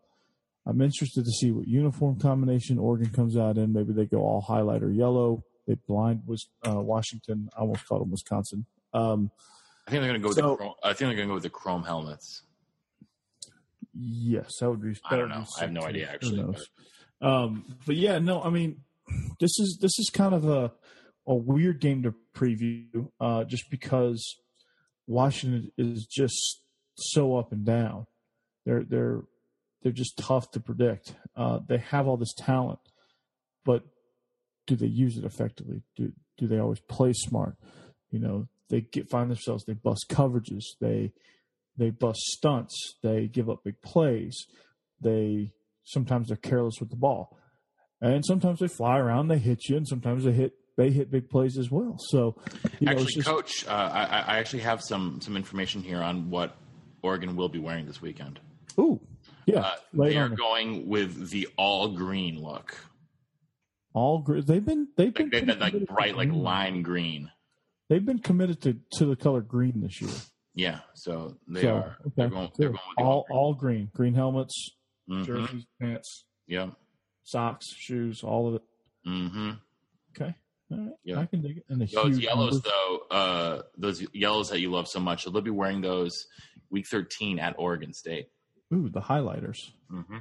I'm interested to see what uniform combination Oregon comes out in. Maybe they go all highlighter yellow. They blind was uh, Washington. I almost called them Wisconsin. Um, I think they're going to go. With the chrome, I think they're going to go with the chrome helmets. Yes, that would be. That I don't know. I have no idea actually. But. Um, but yeah, no. I mean, this is this is kind of a a weird game to preview, uh, just because Washington is just so up and down. They're they're they're just tough to predict. Uh, they have all this talent, but do they use it effectively? Do do they always play smart? You know, they get find themselves they bust coverages, they they bust stunts, they give up big plays, they sometimes they're careless with the ball, and sometimes they fly around, they hit you, and sometimes they hit they hit big plays as well. So, you know, actually, just, coach, uh, I, I actually have some some information here on what Oregon will be wearing this weekend. Ooh, yeah, uh, they are going with the all green look all green. They've been they've been, they've been like bright like lime green. They've been committed to, to the color green this year. Yeah, so they so, are. Okay. They're going. They're going all all green. all green, green helmets, mm-hmm. jerseys, pants, yeah, socks, shoes, all of it. Mm-hmm. Okay. All right. Yeah. I can dig it. And the those yellows, numbers. though, uh, those yellows that you love so much, they'll be wearing those week 13 at Oregon State. Ooh, the highlighters. Mm-hmm.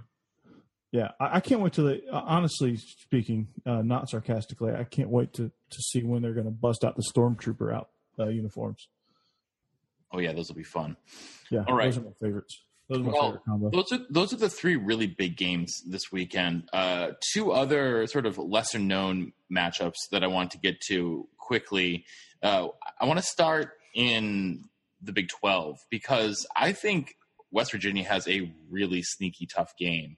Yeah, I, I can't wait to the. Uh, honestly speaking, uh, not sarcastically, I can't wait to to see when they're going to bust out the stormtrooper out uh, uniforms. Oh yeah, those will be fun. Yeah, all right. Those are my favorites. Those are my well, favorite Those are those are the three really big games this weekend. Uh, two other sort of lesser known matchups that I want to get to quickly. Uh, I want to start in the Big Twelve because I think West Virginia has a really sneaky tough game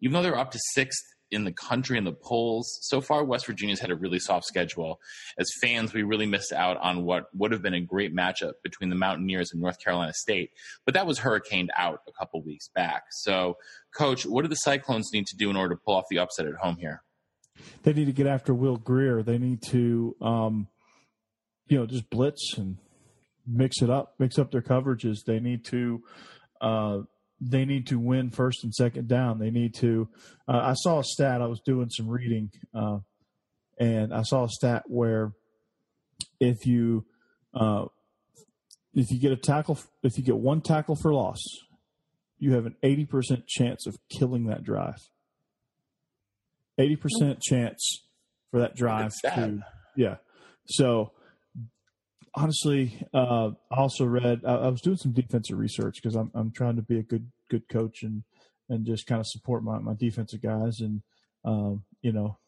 even though they're up to sixth in the country in the polls. So far, West Virginia's had a really soft schedule. As fans, we really missed out on what would have been a great matchup between the Mountaineers and North Carolina State. But that was hurricaned out a couple weeks back. So, Coach, what do the Cyclones need to do in order to pull off the upset at home here? They need to get after Will Grier. They need to, um, you know, just blitz and mix it up, mix up their coverages. They need to. Uh, they need to win first and second down. They need to. Uh, I saw a stat. I was doing some reading, uh, and I saw a stat where if you uh, if you get a tackle, if you get one tackle for loss, you have an eighty percent chance of killing that drive. Eighty percent chance for that drive to yeah. So honestly, uh, I also read. I, I, was doing some defensive research because I'm I'm trying to be a good good coach and and just kind of support my my defensive guys and um, you know,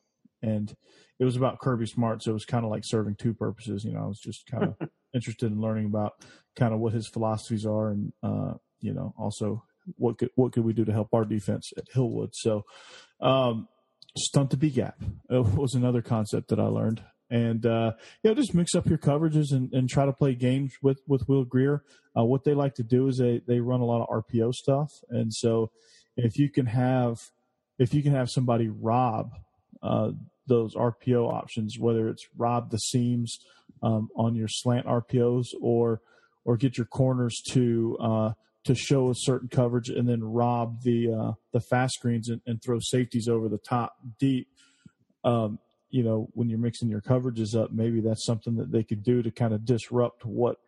and it was about Kirby Smart, so it was kind of like serving two purposes. You know, I was just kind of interested in learning about kind of what his philosophies are and uh, you know also what could what could we do to help our defense at Hillwood? So, um, stunt the B gap was another concept that I learned, and uh, you know just mix up your coverages and, and try to play games with with Will Grier. Uh, what they like to do is they they run a lot of RPO stuff, and so if you can have if you can have somebody rob uh, those RPO options, whether it's rob the seams um, on your slant RPOs or or get your corners to uh, to show a certain coverage and then rob the uh, the fast screens and, and, throw safeties over the top deep. Um, you know, when you're mixing your coverages up, maybe that's something that they could do to kind of disrupt what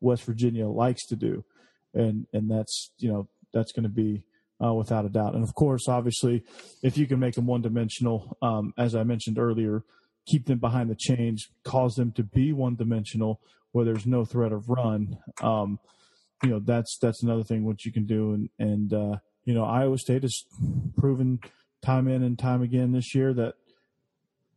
West Virginia likes to do, and and that's you know that's going to be uh, without a doubt. And of course, obviously, if you can make them one dimensional, um, as I mentioned earlier, keep them behind the change, cause them to be one dimensional where there's no threat of run. Um, you know, that's that's another thing what you can do. And and uh, you know, Iowa State has proven time in and time again this year that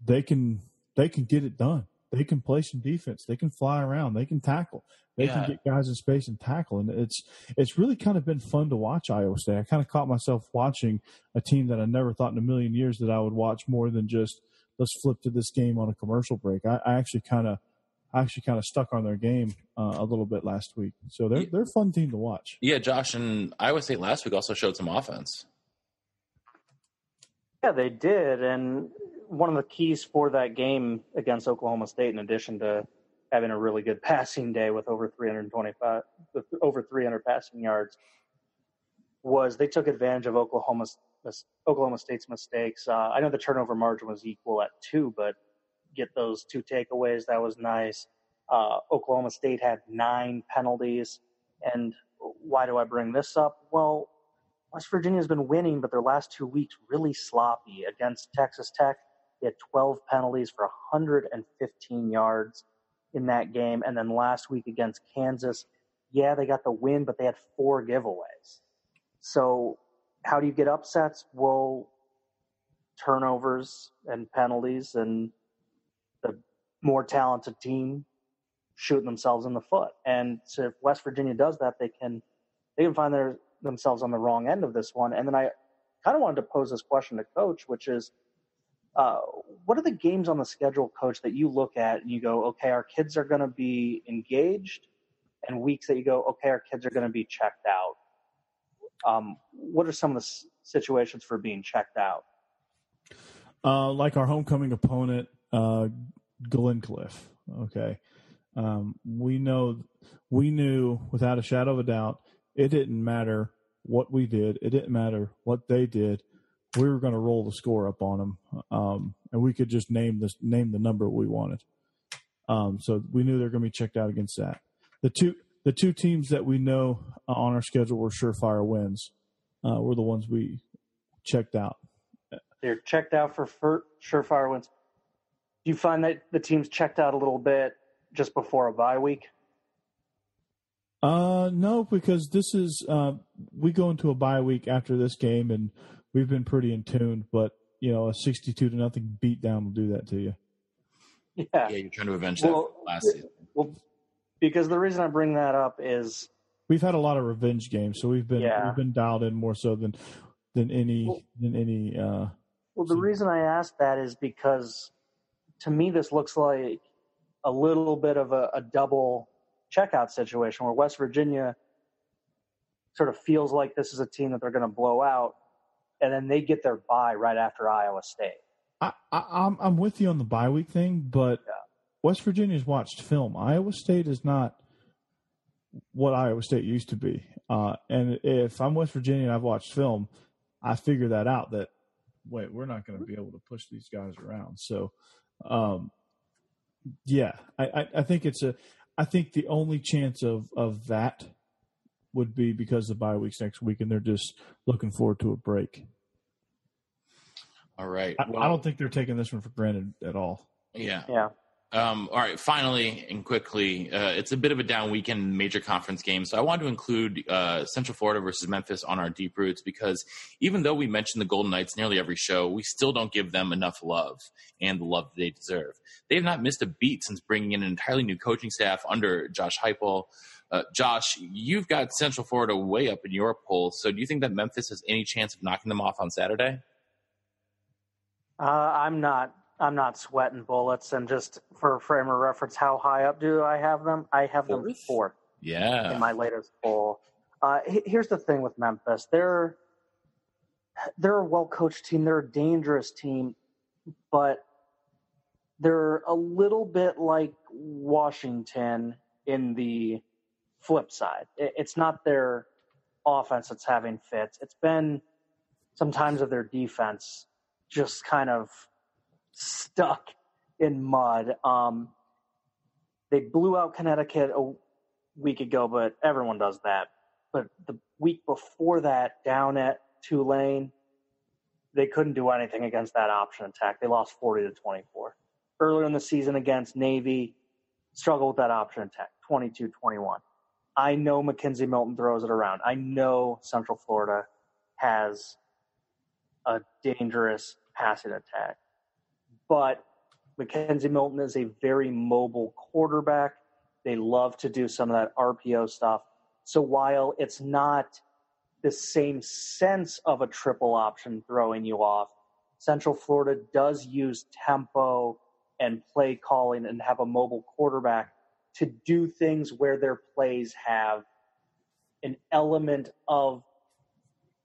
they can they can get it done. They can play some defense. They can fly around. They can tackle. They yeah. can get guys in space and tackle. And it's it's really kind of been fun to watch Iowa State. I kind of caught myself watching a team that I never thought in a million years that I would watch more than just let's flip to this game on a commercial break. I, I actually kind of I actually kind of stuck on their game uh, a little bit last week. So they're they're a fun team to watch. Yeah, Josh and Iowa State last week also showed some offense. Yeah, they did, and one of the keys for that game against Oklahoma State, in addition to having a really good passing day with over 325, with over 300 passing yards, was they took advantage of Oklahoma's Oklahoma State's mistakes. Uh, I know the turnover margin was equal at two, but get those two takeaways that was nice. Uh, Oklahoma State had nine penalties, and why do I bring this up? Well, West Virginia's been winning, but their last two weeks really sloppy against Texas Tech he had 12 penalties for 115 yards in that game. And then last week against Kansas, yeah, they got the win, but they had four giveaways. So, how do you get upsets? Well, turnovers and penalties, and the more talented team shooting themselves in the foot. And so, if West Virginia does that, they can they can find their themselves on the wrong end of this one. And then I kind of wanted to pose this question to Coach, which is uh, what are the games on the schedule, coach, that you look at and you go, okay, our kids are going to be engaged, and weeks that you go, okay, our kids are going to be checked out? Um, what are some of the s- situations for being checked out? Uh, like our homecoming opponent, uh, Glencliff. Okay, um, we know, we knew without a shadow of a doubt, it didn't matter what we did, it didn't matter what they did we were going to roll the score up on them, um, and we could just name this name the number we wanted. Um, so we knew they're going to be checked out against that. The two the two teams that we know on our schedule were surefire wins. Uh, were the ones we checked out. They're checked out for fir- surefire wins. Do you find that the teams checked out a little bit just before a bye week? Uh, no, because this is uh, we go into a bye week after this game, and we've been pretty in tune, but you know, a sixty-two to nothing beatdown will do that to you. Yeah, yeah, you're trying to avenge that well, last season. Well, because the reason I bring that up is we've had a lot of revenge games, so we've been yeah. we've been dialed in more so than than any well, than any. Uh, well, the reason I asked that is because to me this looks like a little bit of a, a double checkout situation where West Virginia sort of feels like this is a team that they're going to blow out, and then they get their bye right after Iowa State. I, I, I'm I'm with you on the bye week thing, but yeah. West Virginia's watched film. Iowa State is not what Iowa State used to be. Uh, and if I'm West Virginia and I've watched film, I figure that out. That wait, we're not going to be able to push these guys around. So, um, yeah, I, I, I think it's a. I think the only chance of of that would be because the bye weeks next week, and they're just looking forward to a break. All right. Well, I, I, don't think they're taking this one for granted at all. Yeah. Yeah. Um, all right, finally and quickly, uh, it's a bit of a down weekend major conference game, so I wanted to include uh, Central Florida versus Memphis on our deep roots because even though we mention the Golden Knights nearly every show, we still don't give them enough love and the love they deserve. They have not missed a beat since bringing in an entirely new coaching staff under Josh Heupel. Uh, Josh, you've got Central Florida way up in your poll, so do you think that Memphis has any chance of knocking them off on Saturday? Uh, I'm not I'm not sweating bullets. And just for frame of reference, how high up do I have them? I have fourth? them fourth. Yeah. In my latest poll. Uh, here's the thing with Memphis. They're they're a well coached team. They're a dangerous team, but they're a little bit like Washington in the flip side. It's not their offense that's having fits. It's been sometimes of their defense just kind of stuck in mud. Um, they blew out Connecticut a week ago, but everyone does that. But the week before that, down at Tulane, they couldn't do anything against that option attack. They lost 40 to 24. Earlier in the season against Navy, struggled with that option attack, 22 21. I know McKenzie Milton throws it around. I know Central Florida has a dangerous passing attack but McKenzie Milton is a very mobile quarterback. They love to do some of that RPO stuff. So while it's not the same sense of a triple option throwing you off, Central Florida does use tempo and play calling and have a mobile quarterback to do things where their plays have an element of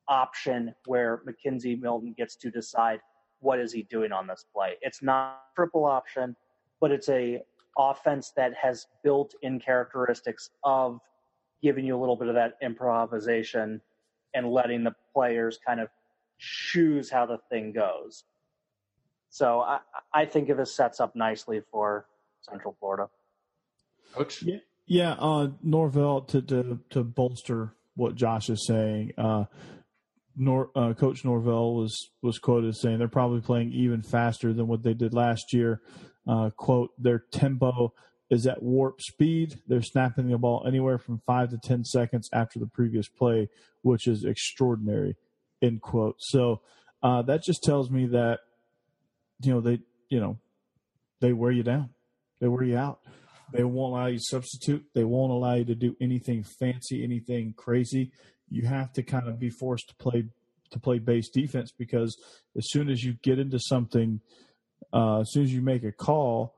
option where McKenzie Milton gets to decide what is he doing on this play. It's not triple option, but it's a offense that has built in characteristics of giving you a little bit of that improvisation and letting the players kind of choose how the thing goes. So I, I think it sets up nicely for Central Florida. Coach? Yeah, yeah uh, Norvell, to, to, to bolster what Josh is saying, uh, nor, uh, Coach Norvell was was quoted as saying they're probably playing even faster than what they did last year. Uh, quote: Their tempo is at warp speed. They're snapping the ball anywhere from five to ten seconds after the previous play, which is extraordinary. End quote. So uh, that just tells me that you know they you know they wear you down, they wear you out. They won't allow you to substitute. They won't allow you to do anything fancy, anything crazy you have to kind of be forced to play to play base defense because as soon as you get into something, uh, as soon as you make a call,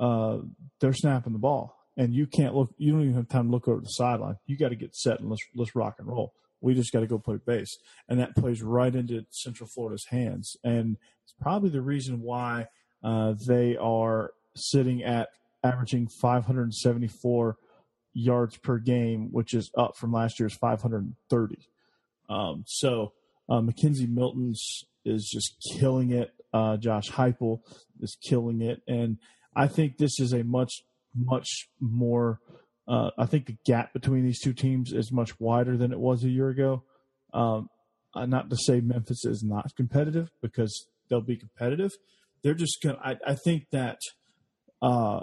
uh, they're snapping the ball, and you can't look. You don't even have time to look over the sideline. You got to get set and let's let's rock and roll. We just got to go play base, and that plays right into Central Florida's hands, and it's probably the reason why uh, they are sitting at averaging 574 yards per game, which is up from last year's 530. Um, so uh, McKenzie Milton's is just killing it. Uh, Josh Heupel is killing it, and I think this is a much much more. Uh, I think the gap between these two teams is much wider than it was a year ago. Um, uh, not to say Memphis is not competitive because they'll be competitive. They're just going. to I think that uh,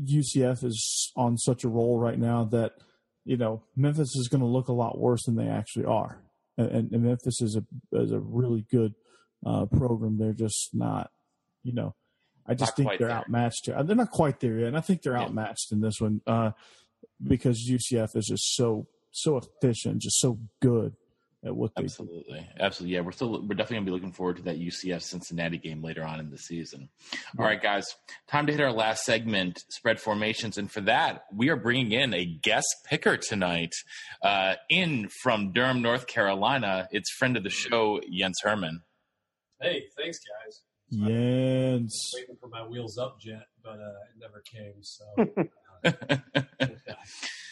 UCF is on such a roll right now that you know Memphis is going to look a lot worse than they actually are, and, and Memphis is a is a really good uh, program. They're just not, you know, I just not think they're there. outmatched. They're not quite there yet, and I think they're yeah. outmatched in this one uh, because UCF is just so so efficient, just so good at what they absolutely. Do. absolutely. Yeah we're still we're definitely gonna be looking forward to that ucf cincinnati game later on in the season. All right guys time to hit our last segment spread formations. And for that we are bringing in a guest picker tonight uh, in from durham north carolina. It's friend of the show jens herman. Hey thanks guys. Jens. waiting for my wheels up jet but uh, it never came so uh,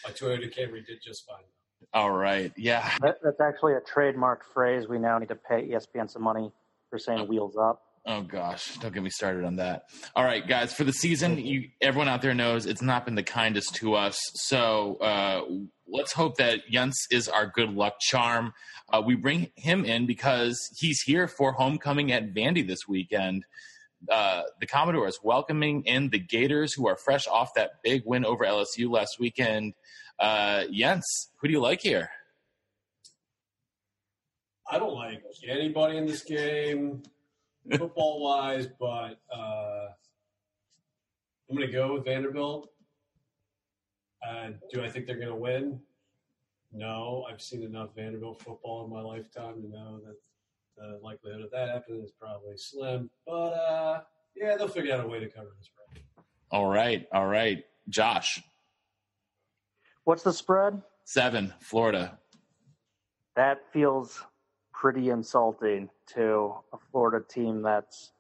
my toyota camry did just fine all right. Yeah. That, that's actually a trademark phrase. We now need to pay ESPN some money for saying wheels up. Oh gosh, don't get me started on that. All right, guys, for the season, you, everyone out there knows it's not been the kindest to us. So uh, let's hope that Jens is our good luck charm. Uh, we bring him in because he's here for homecoming at Vandy this weekend. uh, the Commodores welcoming in the Gators, who are fresh off that big win over LSU last weekend. Uh, Jens, who do you like here? I don't like anybody in this game, football wise, but uh, I'm going to go with Vanderbilt. Uh, do I think they're going to win? No, I've seen enough Vanderbilt football in my lifetime to know that the likelihood of that happening is probably slim. But uh, yeah, they'll figure out a way to cover this spread. All right, all right, Josh. What's the spread? Seven, Florida. That feels pretty insulting to a Florida team that's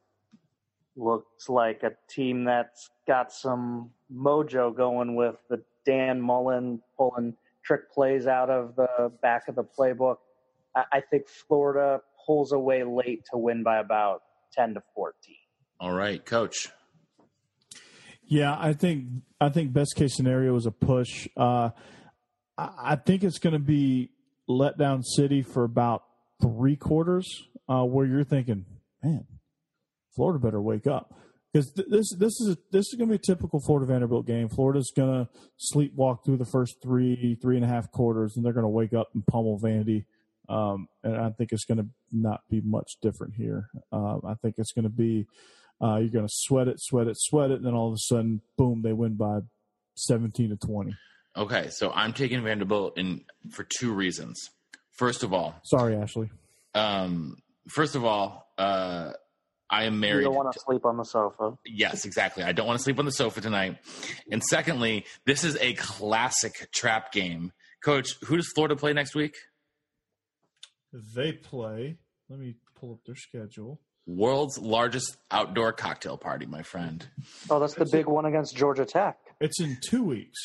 looks like a team that's got some mojo going with the Dan Mullen pulling trick plays out of the back of the playbook. I think Florida pulls away late to win by about 10 to 14. All right, coach. Yeah, I think I think best case scenario is a push. Uh, I, think it's going to be let down city for about three quarters, uh, where you're thinking, man, Florida better wake up because th- this this is a, this is going to be a typical Florida Vanderbilt game. Florida's going to sleepwalk through the first three three and a half quarters, and they're going to wake up and pummel Vandy. Um, and I think it's going to not be much different here. Um, I think it's going to be uh, you're going to sweat it, sweat it, sweat it, and then all of a sudden, boom, they win by 17 to 20. Okay, so I'm taking Vanderbilt in for two reasons. First of all, sorry, Ashley. Um, first of all, uh, I am married. You don't want to sleep on the sofa. Yes, exactly. I don't want to sleep on the sofa tonight. And secondly, this is a classic trap game. Coach, who does Florida play next week? They play. Let me pull up their schedule. World's largest outdoor cocktail party, my friend. Oh, that's the big one against Georgia Tech. It's in two weeks.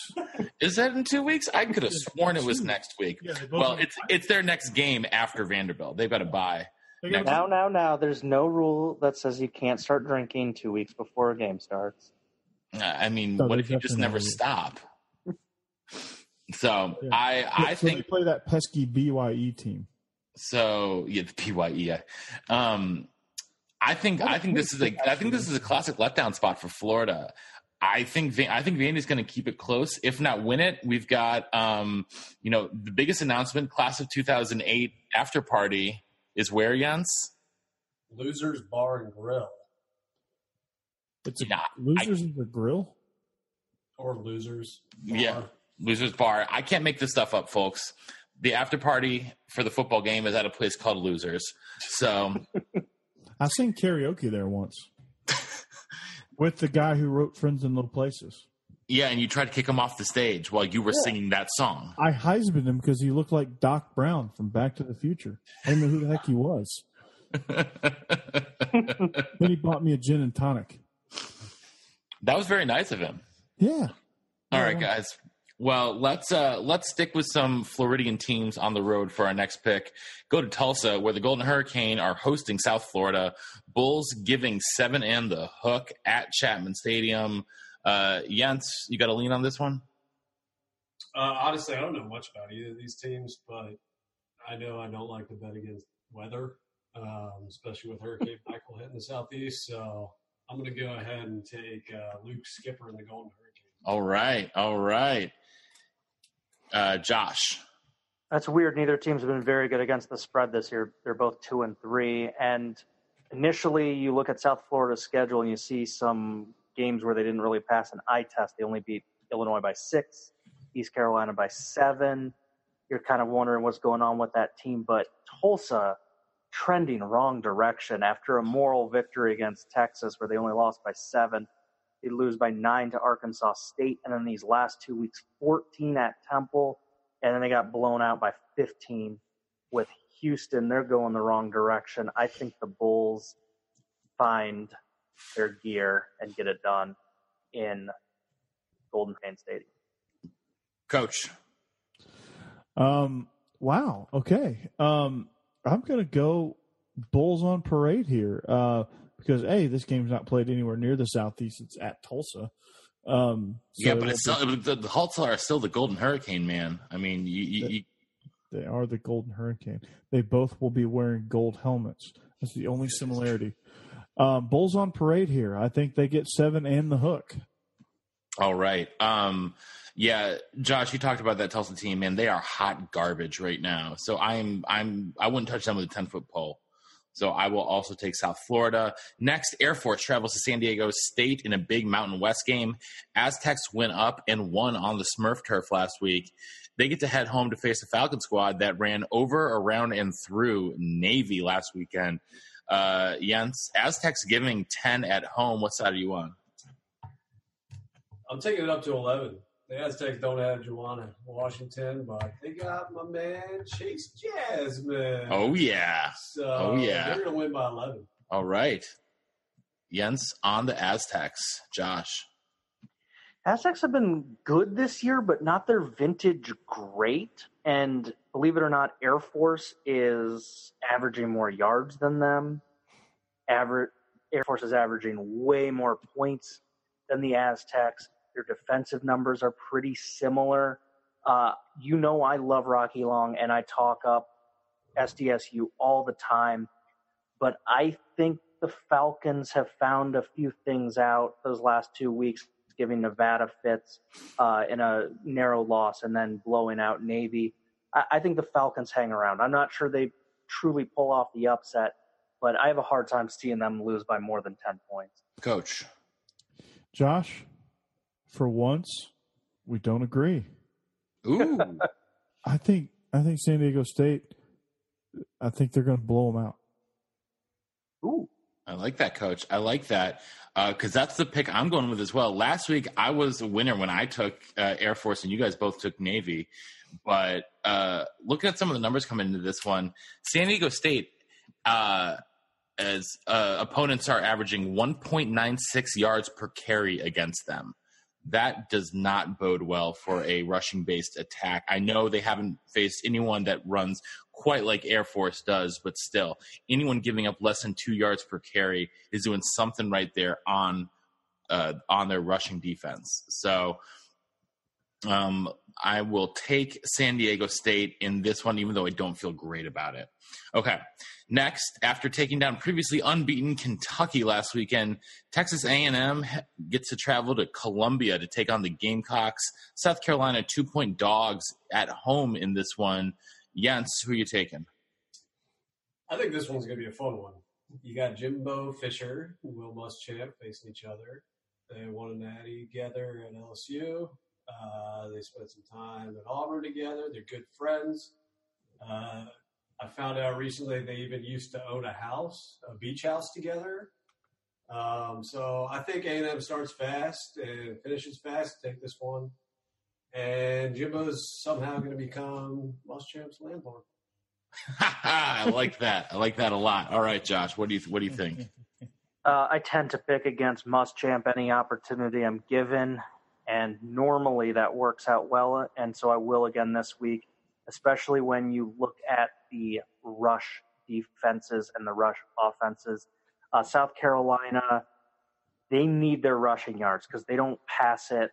Is that in two weeks? I could have sworn it was next week. Yeah, well, it's it's their next game after Vanderbilt. They've got to buy. Now, now, now, there's no rule that says you can't start drinking two weeks before a game starts. I mean, what if you just never stop? So yeah. I, I so think they play that pesky Bye team. So yeah, the Bye. Um, I think I think this is a I think this is a classic letdown spot for Florida. I think I think Vandy's going to keep it close, if not win it. We've got um, you know the biggest announcement, class of 2008 after party is where Jens? Losers Bar and Grill. It's a, yeah, Losers I, the Grill? Or Losers bar. Yeah, Losers Bar. I can't make this stuff up, folks. The after party for the football game is at a place called Losers. So. I sang karaoke there once with the guy who wrote Friends in Low Places. Yeah, and you tried to kick him off the stage while you were yeah. singing that song. I Heismaned him because he looked like Doc Brown from Back to the Future. I didn't know who the heck he was. then he bought me a gin and tonic. That was very nice of him. Yeah. All right, guys. Well, let's uh, let's stick with some Floridian teams on the road for our next pick. Go to Tulsa, where the Golden Hurricane are hosting South Florida. Bulls giving seven and the hook at Chapman Stadium. Uh, Jens, you got a lean on this one? Uh, honestly, I don't know much about either of these teams, but I know I don't like to bet against weather, um, especially with Hurricane Michael hitting the southeast. So I'm going to go ahead and take uh, Luke Skipper in the Golden Hurricane. All right, all right. Uh, Josh. That's weird. Neither team's been very good against the spread this year. They're both two and three. And initially, you look at South Florida's schedule and you see some games where they didn't really pass an eye test. They only beat Illinois by six, East Carolina by seven. You're kind of wondering what's going on with that team. But Tulsa trending wrong direction after a moral victory against Texas, where they only lost by seven. They lose by nine to Arkansas State, and then these last two weeks, 14 at Temple, and then they got blown out by 15 with Houston. They're going the wrong direction. I think the Bulls find their gear and get it done in Golden Pain Stadium. Coach. Um. Wow. Okay. Um. I'm gonna go Bulls on parade here. Uh. Because hey, this game's not played anywhere near the southeast. It's at Tulsa. Um. So yeah, but it's still, the, the Hulks are still the Golden Hurricane, man. I mean, you, you, you they are the Golden Hurricane. They both will be wearing gold helmets. That's the only similarity. Um, Bulls on parade here. I think they get seven and the hook. All right. Um, yeah, Josh, you talked about that Tulsa team, man. They are hot garbage right now. So I'm, I'm, I wouldn't touch them with a ten foot pole. So I will also take South Florida. Next, Air Force travels to San Diego State in a big Mountain West game. Aztecs went up and won on the Smurf turf last week. They get to head home to face the Falcon squad that ran over, around, and through Navy last weekend. Uh, Jens, Aztecs giving 10 at home. What side are you on? I'm taking it up to 11. The Aztecs don't have Juwan Washington, but they got my man Chase Jasmin. Oh, yeah. So oh, yeah. They're going to win by 11. All right. Jens on the Aztecs. Josh. Aztecs have been good this year, but not their vintage great. And believe it or not, Air Force is averaging more yards than them. Average Air Force is averaging way more points than the Aztecs. Their defensive numbers are pretty similar. Uh, you know, I love Rocky Long and I talk up SDSU all the time, but I think the Falcons have found a few things out those last two weeks giving Nevada fits uh, in a narrow loss and then blowing out Navy. I, I think the Falcons hang around. I'm not sure they truly pull off the upset, but I have a hard time seeing them lose by more than 10 points. Coach. Josh, for once, we don't agree. Ooh. I think I think San Diego State I think they're going to blow them out. Ooh. I like that, coach. I like that because uh, that's the pick I'm going with as well. Last week, I was a winner when I took uh, Air Force, and you guys both took Navy. But uh, looking at some of the numbers coming into this one, San Diego State, uh, as uh, opponents are averaging 1.96 yards per carry against them that does not bode well for a rushing based attack. I know they haven't faced anyone that runs quite like Air Force does, but still, anyone giving up less than two yards per carry is doing something right there on uh, on their rushing defense. So um, I will take San Diego State in this one, even though I don't feel great about it. Okay, Next, after taking down previously unbeaten Kentucky last weekend, Texas A&M gets to travel to Columbia to take on the Gamecocks. South Carolina two-point dogs at home in this one. Jens, who are you taking? I think this one's going to be a fun one. You got Jimbo Fisher Will Muschamp facing each other. They won a natty together at LSU. Uh, they spent some time at Auburn together. They're good friends. Uh, I found out recently they even used to own a house, a beach house together. Um, so I think A&M starts fast and finishes fast. Take this one, and Jimbo's somehow going to become Muschamp's landlord. I like that. I like that a lot. All right, Josh, what do you what do you think? Uh, I tend to pick against Muschamp any opportunity I'm given, and normally that works out well. And so I will again this week especially when you look at the rush defenses and the rush offenses. Uh, South Carolina, they need their rushing yards because they don't pass it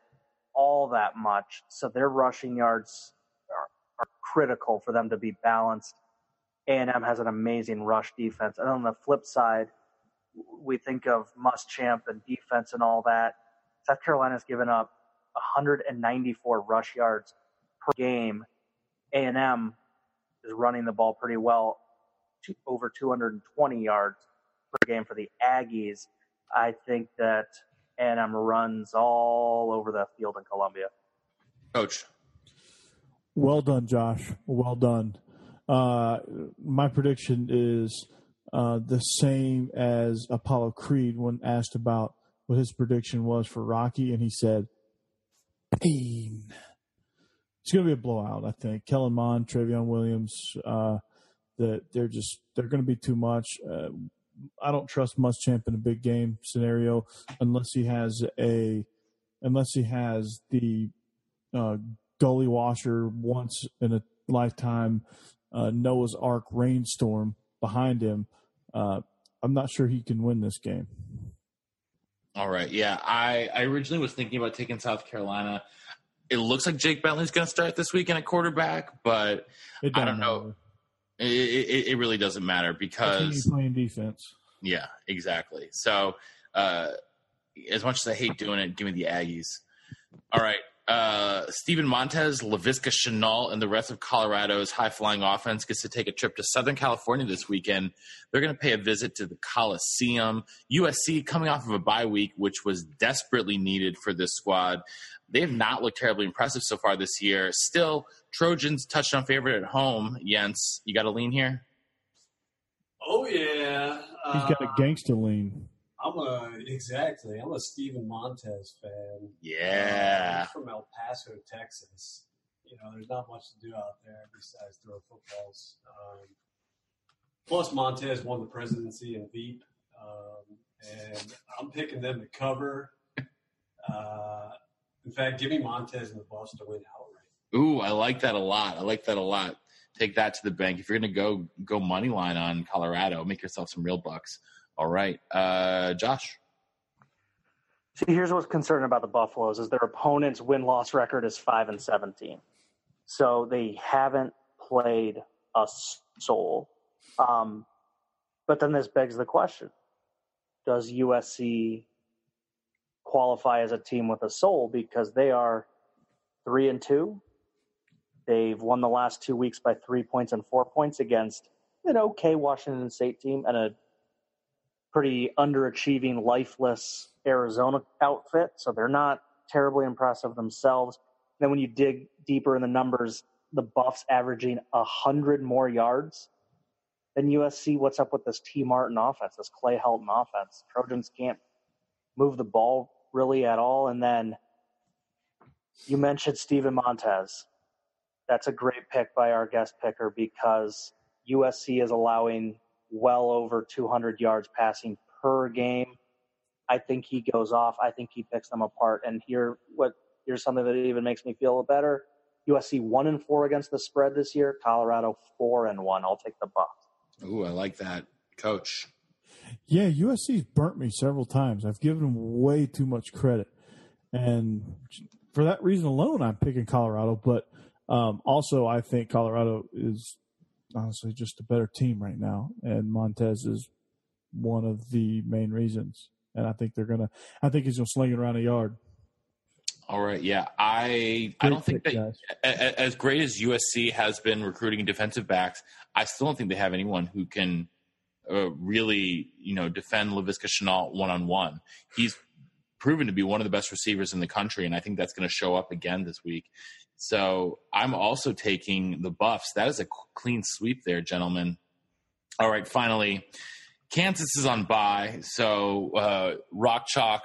all that much. So their rushing yards are, are critical for them to be balanced. A&M has an amazing rush defense. And on the flip side, we think of Muschamp and defense and all that. South Carolina's given up 194 rush yards per game a&M is running the ball pretty well, to over 220 yards per game for the Aggies. I think that A&M runs all over the field in Columbia. Coach. Well done, Josh. Well done. Uh, my prediction is uh, the same as Apollo Creed when asked about what his prediction was for Rocky, and he said, pain it's going to be a blowout. I think Kellen Mond, Trayveon Williams, uh, that they're just they're going to be too much. Uh, I don't trust Muschamp in a big game scenario unless he has a unless he has the uh, gully washer once in a lifetime uh, Noah's Ark rainstorm behind him. Uh, I'm not sure he can win this game. All right. Yeah. I, I originally was thinking about taking South Carolina it looks like Jake Bentley's going to start this week in a quarterback, but I don't know. It, it, it, really doesn't matter because he's playing defense. Yeah, exactly. So, uh, as much as I hate doing it, give me the Aggies. All right. Uh, Steven Montez, Laviska Shenault, and the rest of Colorado's high flying offense gets to take a trip to Southern California this weekend. They're going to pay a visit to the Coliseum. USC coming off of a bye week, which was desperately needed for this squad. They have not looked terribly impressive so far this year. Still, Trojans touchdown favorite at home. Jens, you got a lean here? Oh yeah, he's got a Uh, gangster lean. I'm a exactly. I'm a Steven Montez fan. Yeah. He's from El Paso, Texas. You know, there's not much to do out there besides throw footballs. Um, plus, Montez won the presidency in Veep, um, and I'm picking them to cover. Uh, in fact, give me Montez and the Buffs to win outright. Ooh, I like that a lot. I like that a lot. Take that to the bank. If you're going to go go money line on Colorado, make yourself some real bucks. All right, uh, Josh. See, here's what's concerning about the Buffaloes is their opponent's win loss record is five and seventeen, so they haven't played a soul. Um, but then this begs the question: Does USC qualify as a team with a soul because they are three and two? They've won the last two weeks by three points and four points against an okay Washington State team and a pretty underachieving, lifeless Arizona outfit. So they're not terribly impressive themselves. Then when you dig deeper in the numbers, the Buffs averaging a hundred more yards than USC. What's up with this Tee Martin offense, this Clay Helton offense? Trojans can't move the ball really at all. And then you mentioned Steven Montez. That's a great pick by our guest picker because USC is allowing well over 200 yards passing per game. I think he goes off. I think he picks them apart. And here, what here's something that even makes me feel better. USC one and four against the spread this year. Colorado four and one. I'll take the Buffs. Ooh, I like that, Coach. Yeah, USC's burnt me several times. I've given them way too much credit, and for that reason alone, I'm picking Colorado. But um, also, I think Colorado is honestly just a better team right now, and Montez is one of the main reasons. And I think they're gonna. I think he's gonna sling it around a yard. All right, yeah, I I don't think that guys. a- a- as great as USC has been recruiting defensive backs, I still don't think they have anyone who can uh, really, you know, defend Laviska Shenault one on one. He's proven to be one of the best receivers in the country, and I think that's going to show up again this week. So I'm also taking the Buffs. That is a clean sweep there, gentlemen. All right, finally, Kansas is on bye, so uh, Rock Chalk,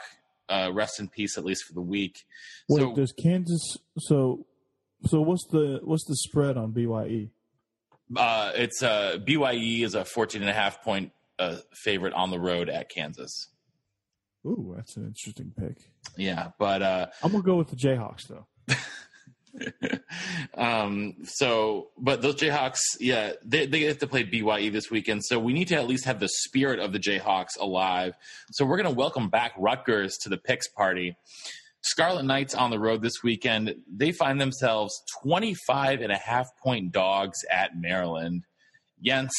uh, rest in peace at least for the week. Wait, so does Kansas? So, so what's the what's the spread on? BYE? Uh, it's uh, BYE is a 14 and a half point uh, favorite on the road at Kansas. Ooh, that's an interesting pick. Yeah, but uh, I'm gonna go with the Jayhawks though. um, so but those Jayhawks, yeah, they they have to play BYE this weekend. So we need to at least have the spirit of the Jayhawks alive. So we're going to welcome back Rutgers to the picks party. Scarlet Knights on the road this weekend. They find themselves 25 and a half point dogs at Maryland. Jens,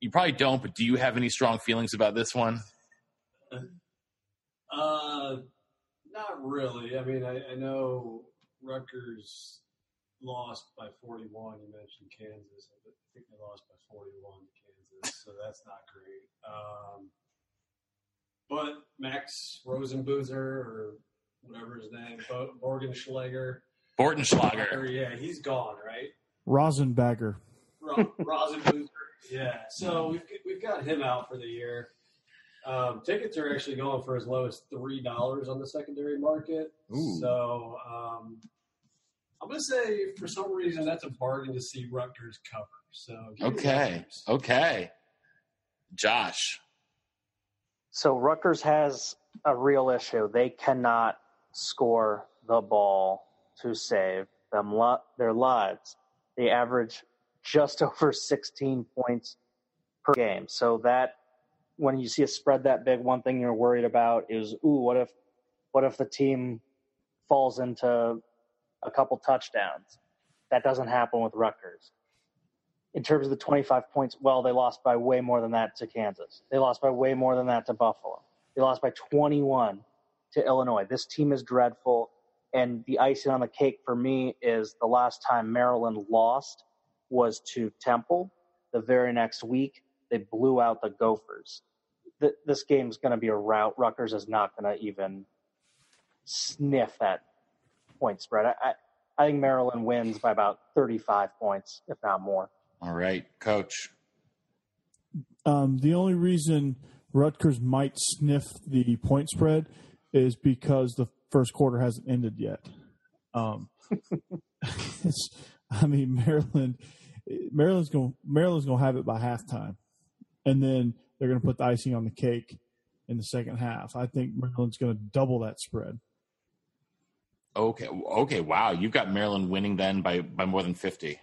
you probably don't, but do you have any strong feelings about this one? Uh, not really. I mean, I, I know Rutgers lost by 41. You mentioned Kansas. I think they lost by 41 to Kansas, so that's not great. Um, but Max Rosenboozer or whatever his name, Bo- Borgenschlager. Bortenschlager. Yeah, he's gone, right? Rosenbagger. Ro- Rosenboozer. Yeah. So we've we've got him out for the year. Um, tickets are actually going for as low as three dollars on the secondary market. Ooh. So um, I'm gonna say for some reason that's a bargain to see Rutgers cover. So Okay. Okay. Josh. So Rutgers has a real issue. They cannot score the ball to save them li- their lives. They average just over 16 points per game. So that when you see a spread that big, one thing you're worried about is, ooh, what if what if the team falls into a couple touchdowns? That doesn't happen with Rutgers. in terms of the 25 points, well, they lost by way more than that to Kansas. They lost by way more than that to Buffalo. They lost by 21 to Illinois. This team is dreadful. And the icing on the cake for me is the last time Maryland lost was to Temple. The very next week, they blew out the Gophers. This game is going to be a rout. Rutgers is not going to even sniff that point spread. I, I, I think Maryland wins by about 35 points, if not more. All right, coach. Um, the only reason Rutgers might sniff the point spread is because the first quarter hasn't ended yet. Um, I mean, Maryland, Maryland's going Maryland's going to have it by halftime, and then they're going to put the icing on the cake in the second half. I think Maryland's going to double that spread. Okay. Okay. Wow. You've got Maryland winning then by by more than fifty.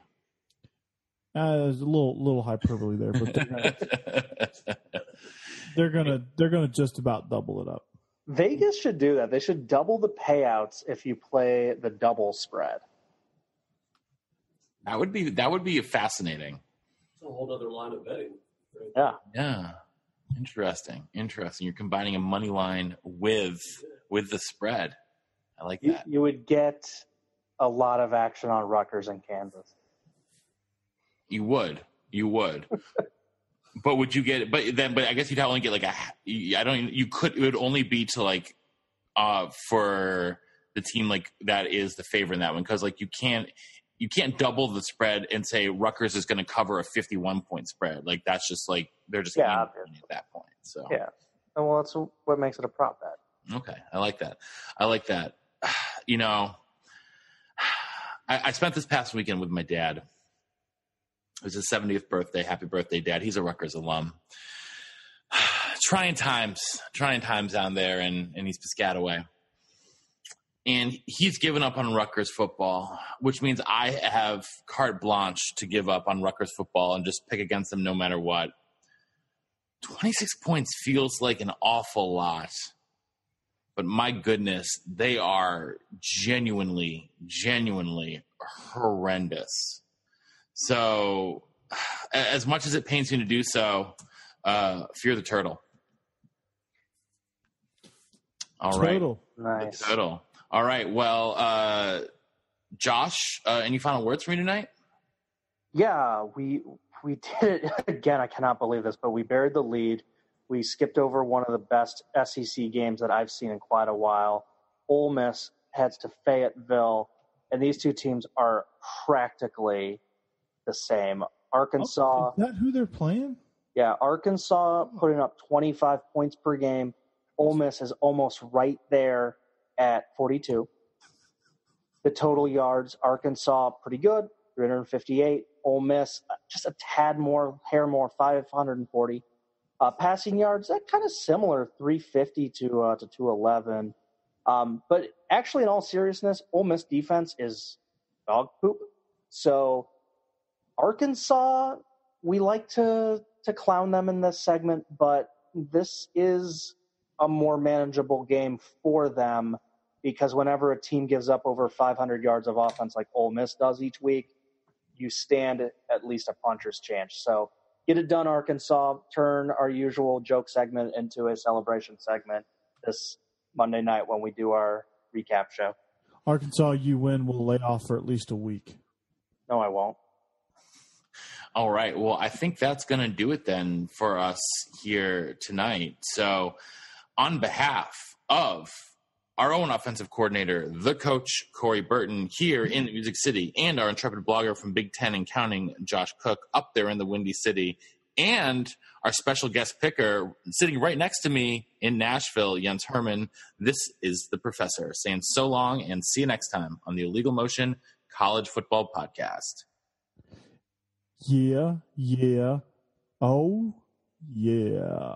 Uh, there's a little little hyperbole there, but they're gonna, they're gonna they're gonna just about double it up. Vegas should do that. They should double the payouts if you play the double spread. That would be that would be fascinating. It's a whole other line of betting. Right? Yeah. Yeah. Interesting. Interesting. You're combining a money line with with the spread. I like you, that. You would get a lot of action on Rutgers and Kansas. You would. You would. but would you get? But then, but I guess you'd only get like a. I don't. You could. It would only be to like, uh, for the team like that is the favorite in that one because like you can't you can't double the spread and say Rutgers is going to cover a 51 point spread. Like that's just like they're just yeah, at that point. So yeah, well, that's what makes it a prop bet. Okay, I like that. I like that. You know, I, I spent this past weekend with my dad it was his 70th birthday. Happy birthday, Dad. He's a Rutgers alum. trying times, trying times down there in, in East Piscataway. And he's given up on Rutgers football, which means I have carte blanche to give up on Rutgers football and just pick against them no matter what. 26 points feels like an awful lot. But my goodness, they are genuinely, genuinely horrendous. So, as much as it pains me to do so, uh, fear the turtle. All turtle. right, Nice. Turtle. All right. Well, uh, Josh, uh, any final words for me tonight? Yeah, we we did it again. I cannot believe this, but we buried the lead. We skipped over one of the best SEC games that I've seen in quite a while. Ole Miss heads to Fayetteville, and these two teams are practically the same. Arkansas. Oh, is that who they're playing? Yeah, Arkansas putting up 25 points per game. Ole Miss is almost right there at 42. The total yards, Arkansas pretty good, 358. Ole Miss just a tad more, hair more, 540. Uh, passing yards, that kind of similar, 350 to uh, to 211. Um, but actually, in all seriousness, Ole Miss defense is dog poop. So Arkansas, we like to to clown them in this segment, but this is a more manageable game for them because whenever a team gives up over 500 yards of offense like Ole Miss does each week, you stand at least a puncher's chance. So get it done, Arkansas. Turn our usual joke segment into a celebration segment this Monday night when we do our recap show. Arkansas, you win, we'll lay off for at least a week. No, I won't. All right. Well, I think that's going to do it then for us here tonight. So, on behalf of our own offensive coordinator, the coach, Corey Burton, here in the Music City, and our intrepid blogger from Big Ten and Counting, Josh Cook, up there in the Windy City, and our special guest picker sitting right next to me in Nashville, Jens Herman. This is the professor saying so long and see you next time on the Illegal Motion College Football Podcast. Yeah, yeah. Oh, yeah.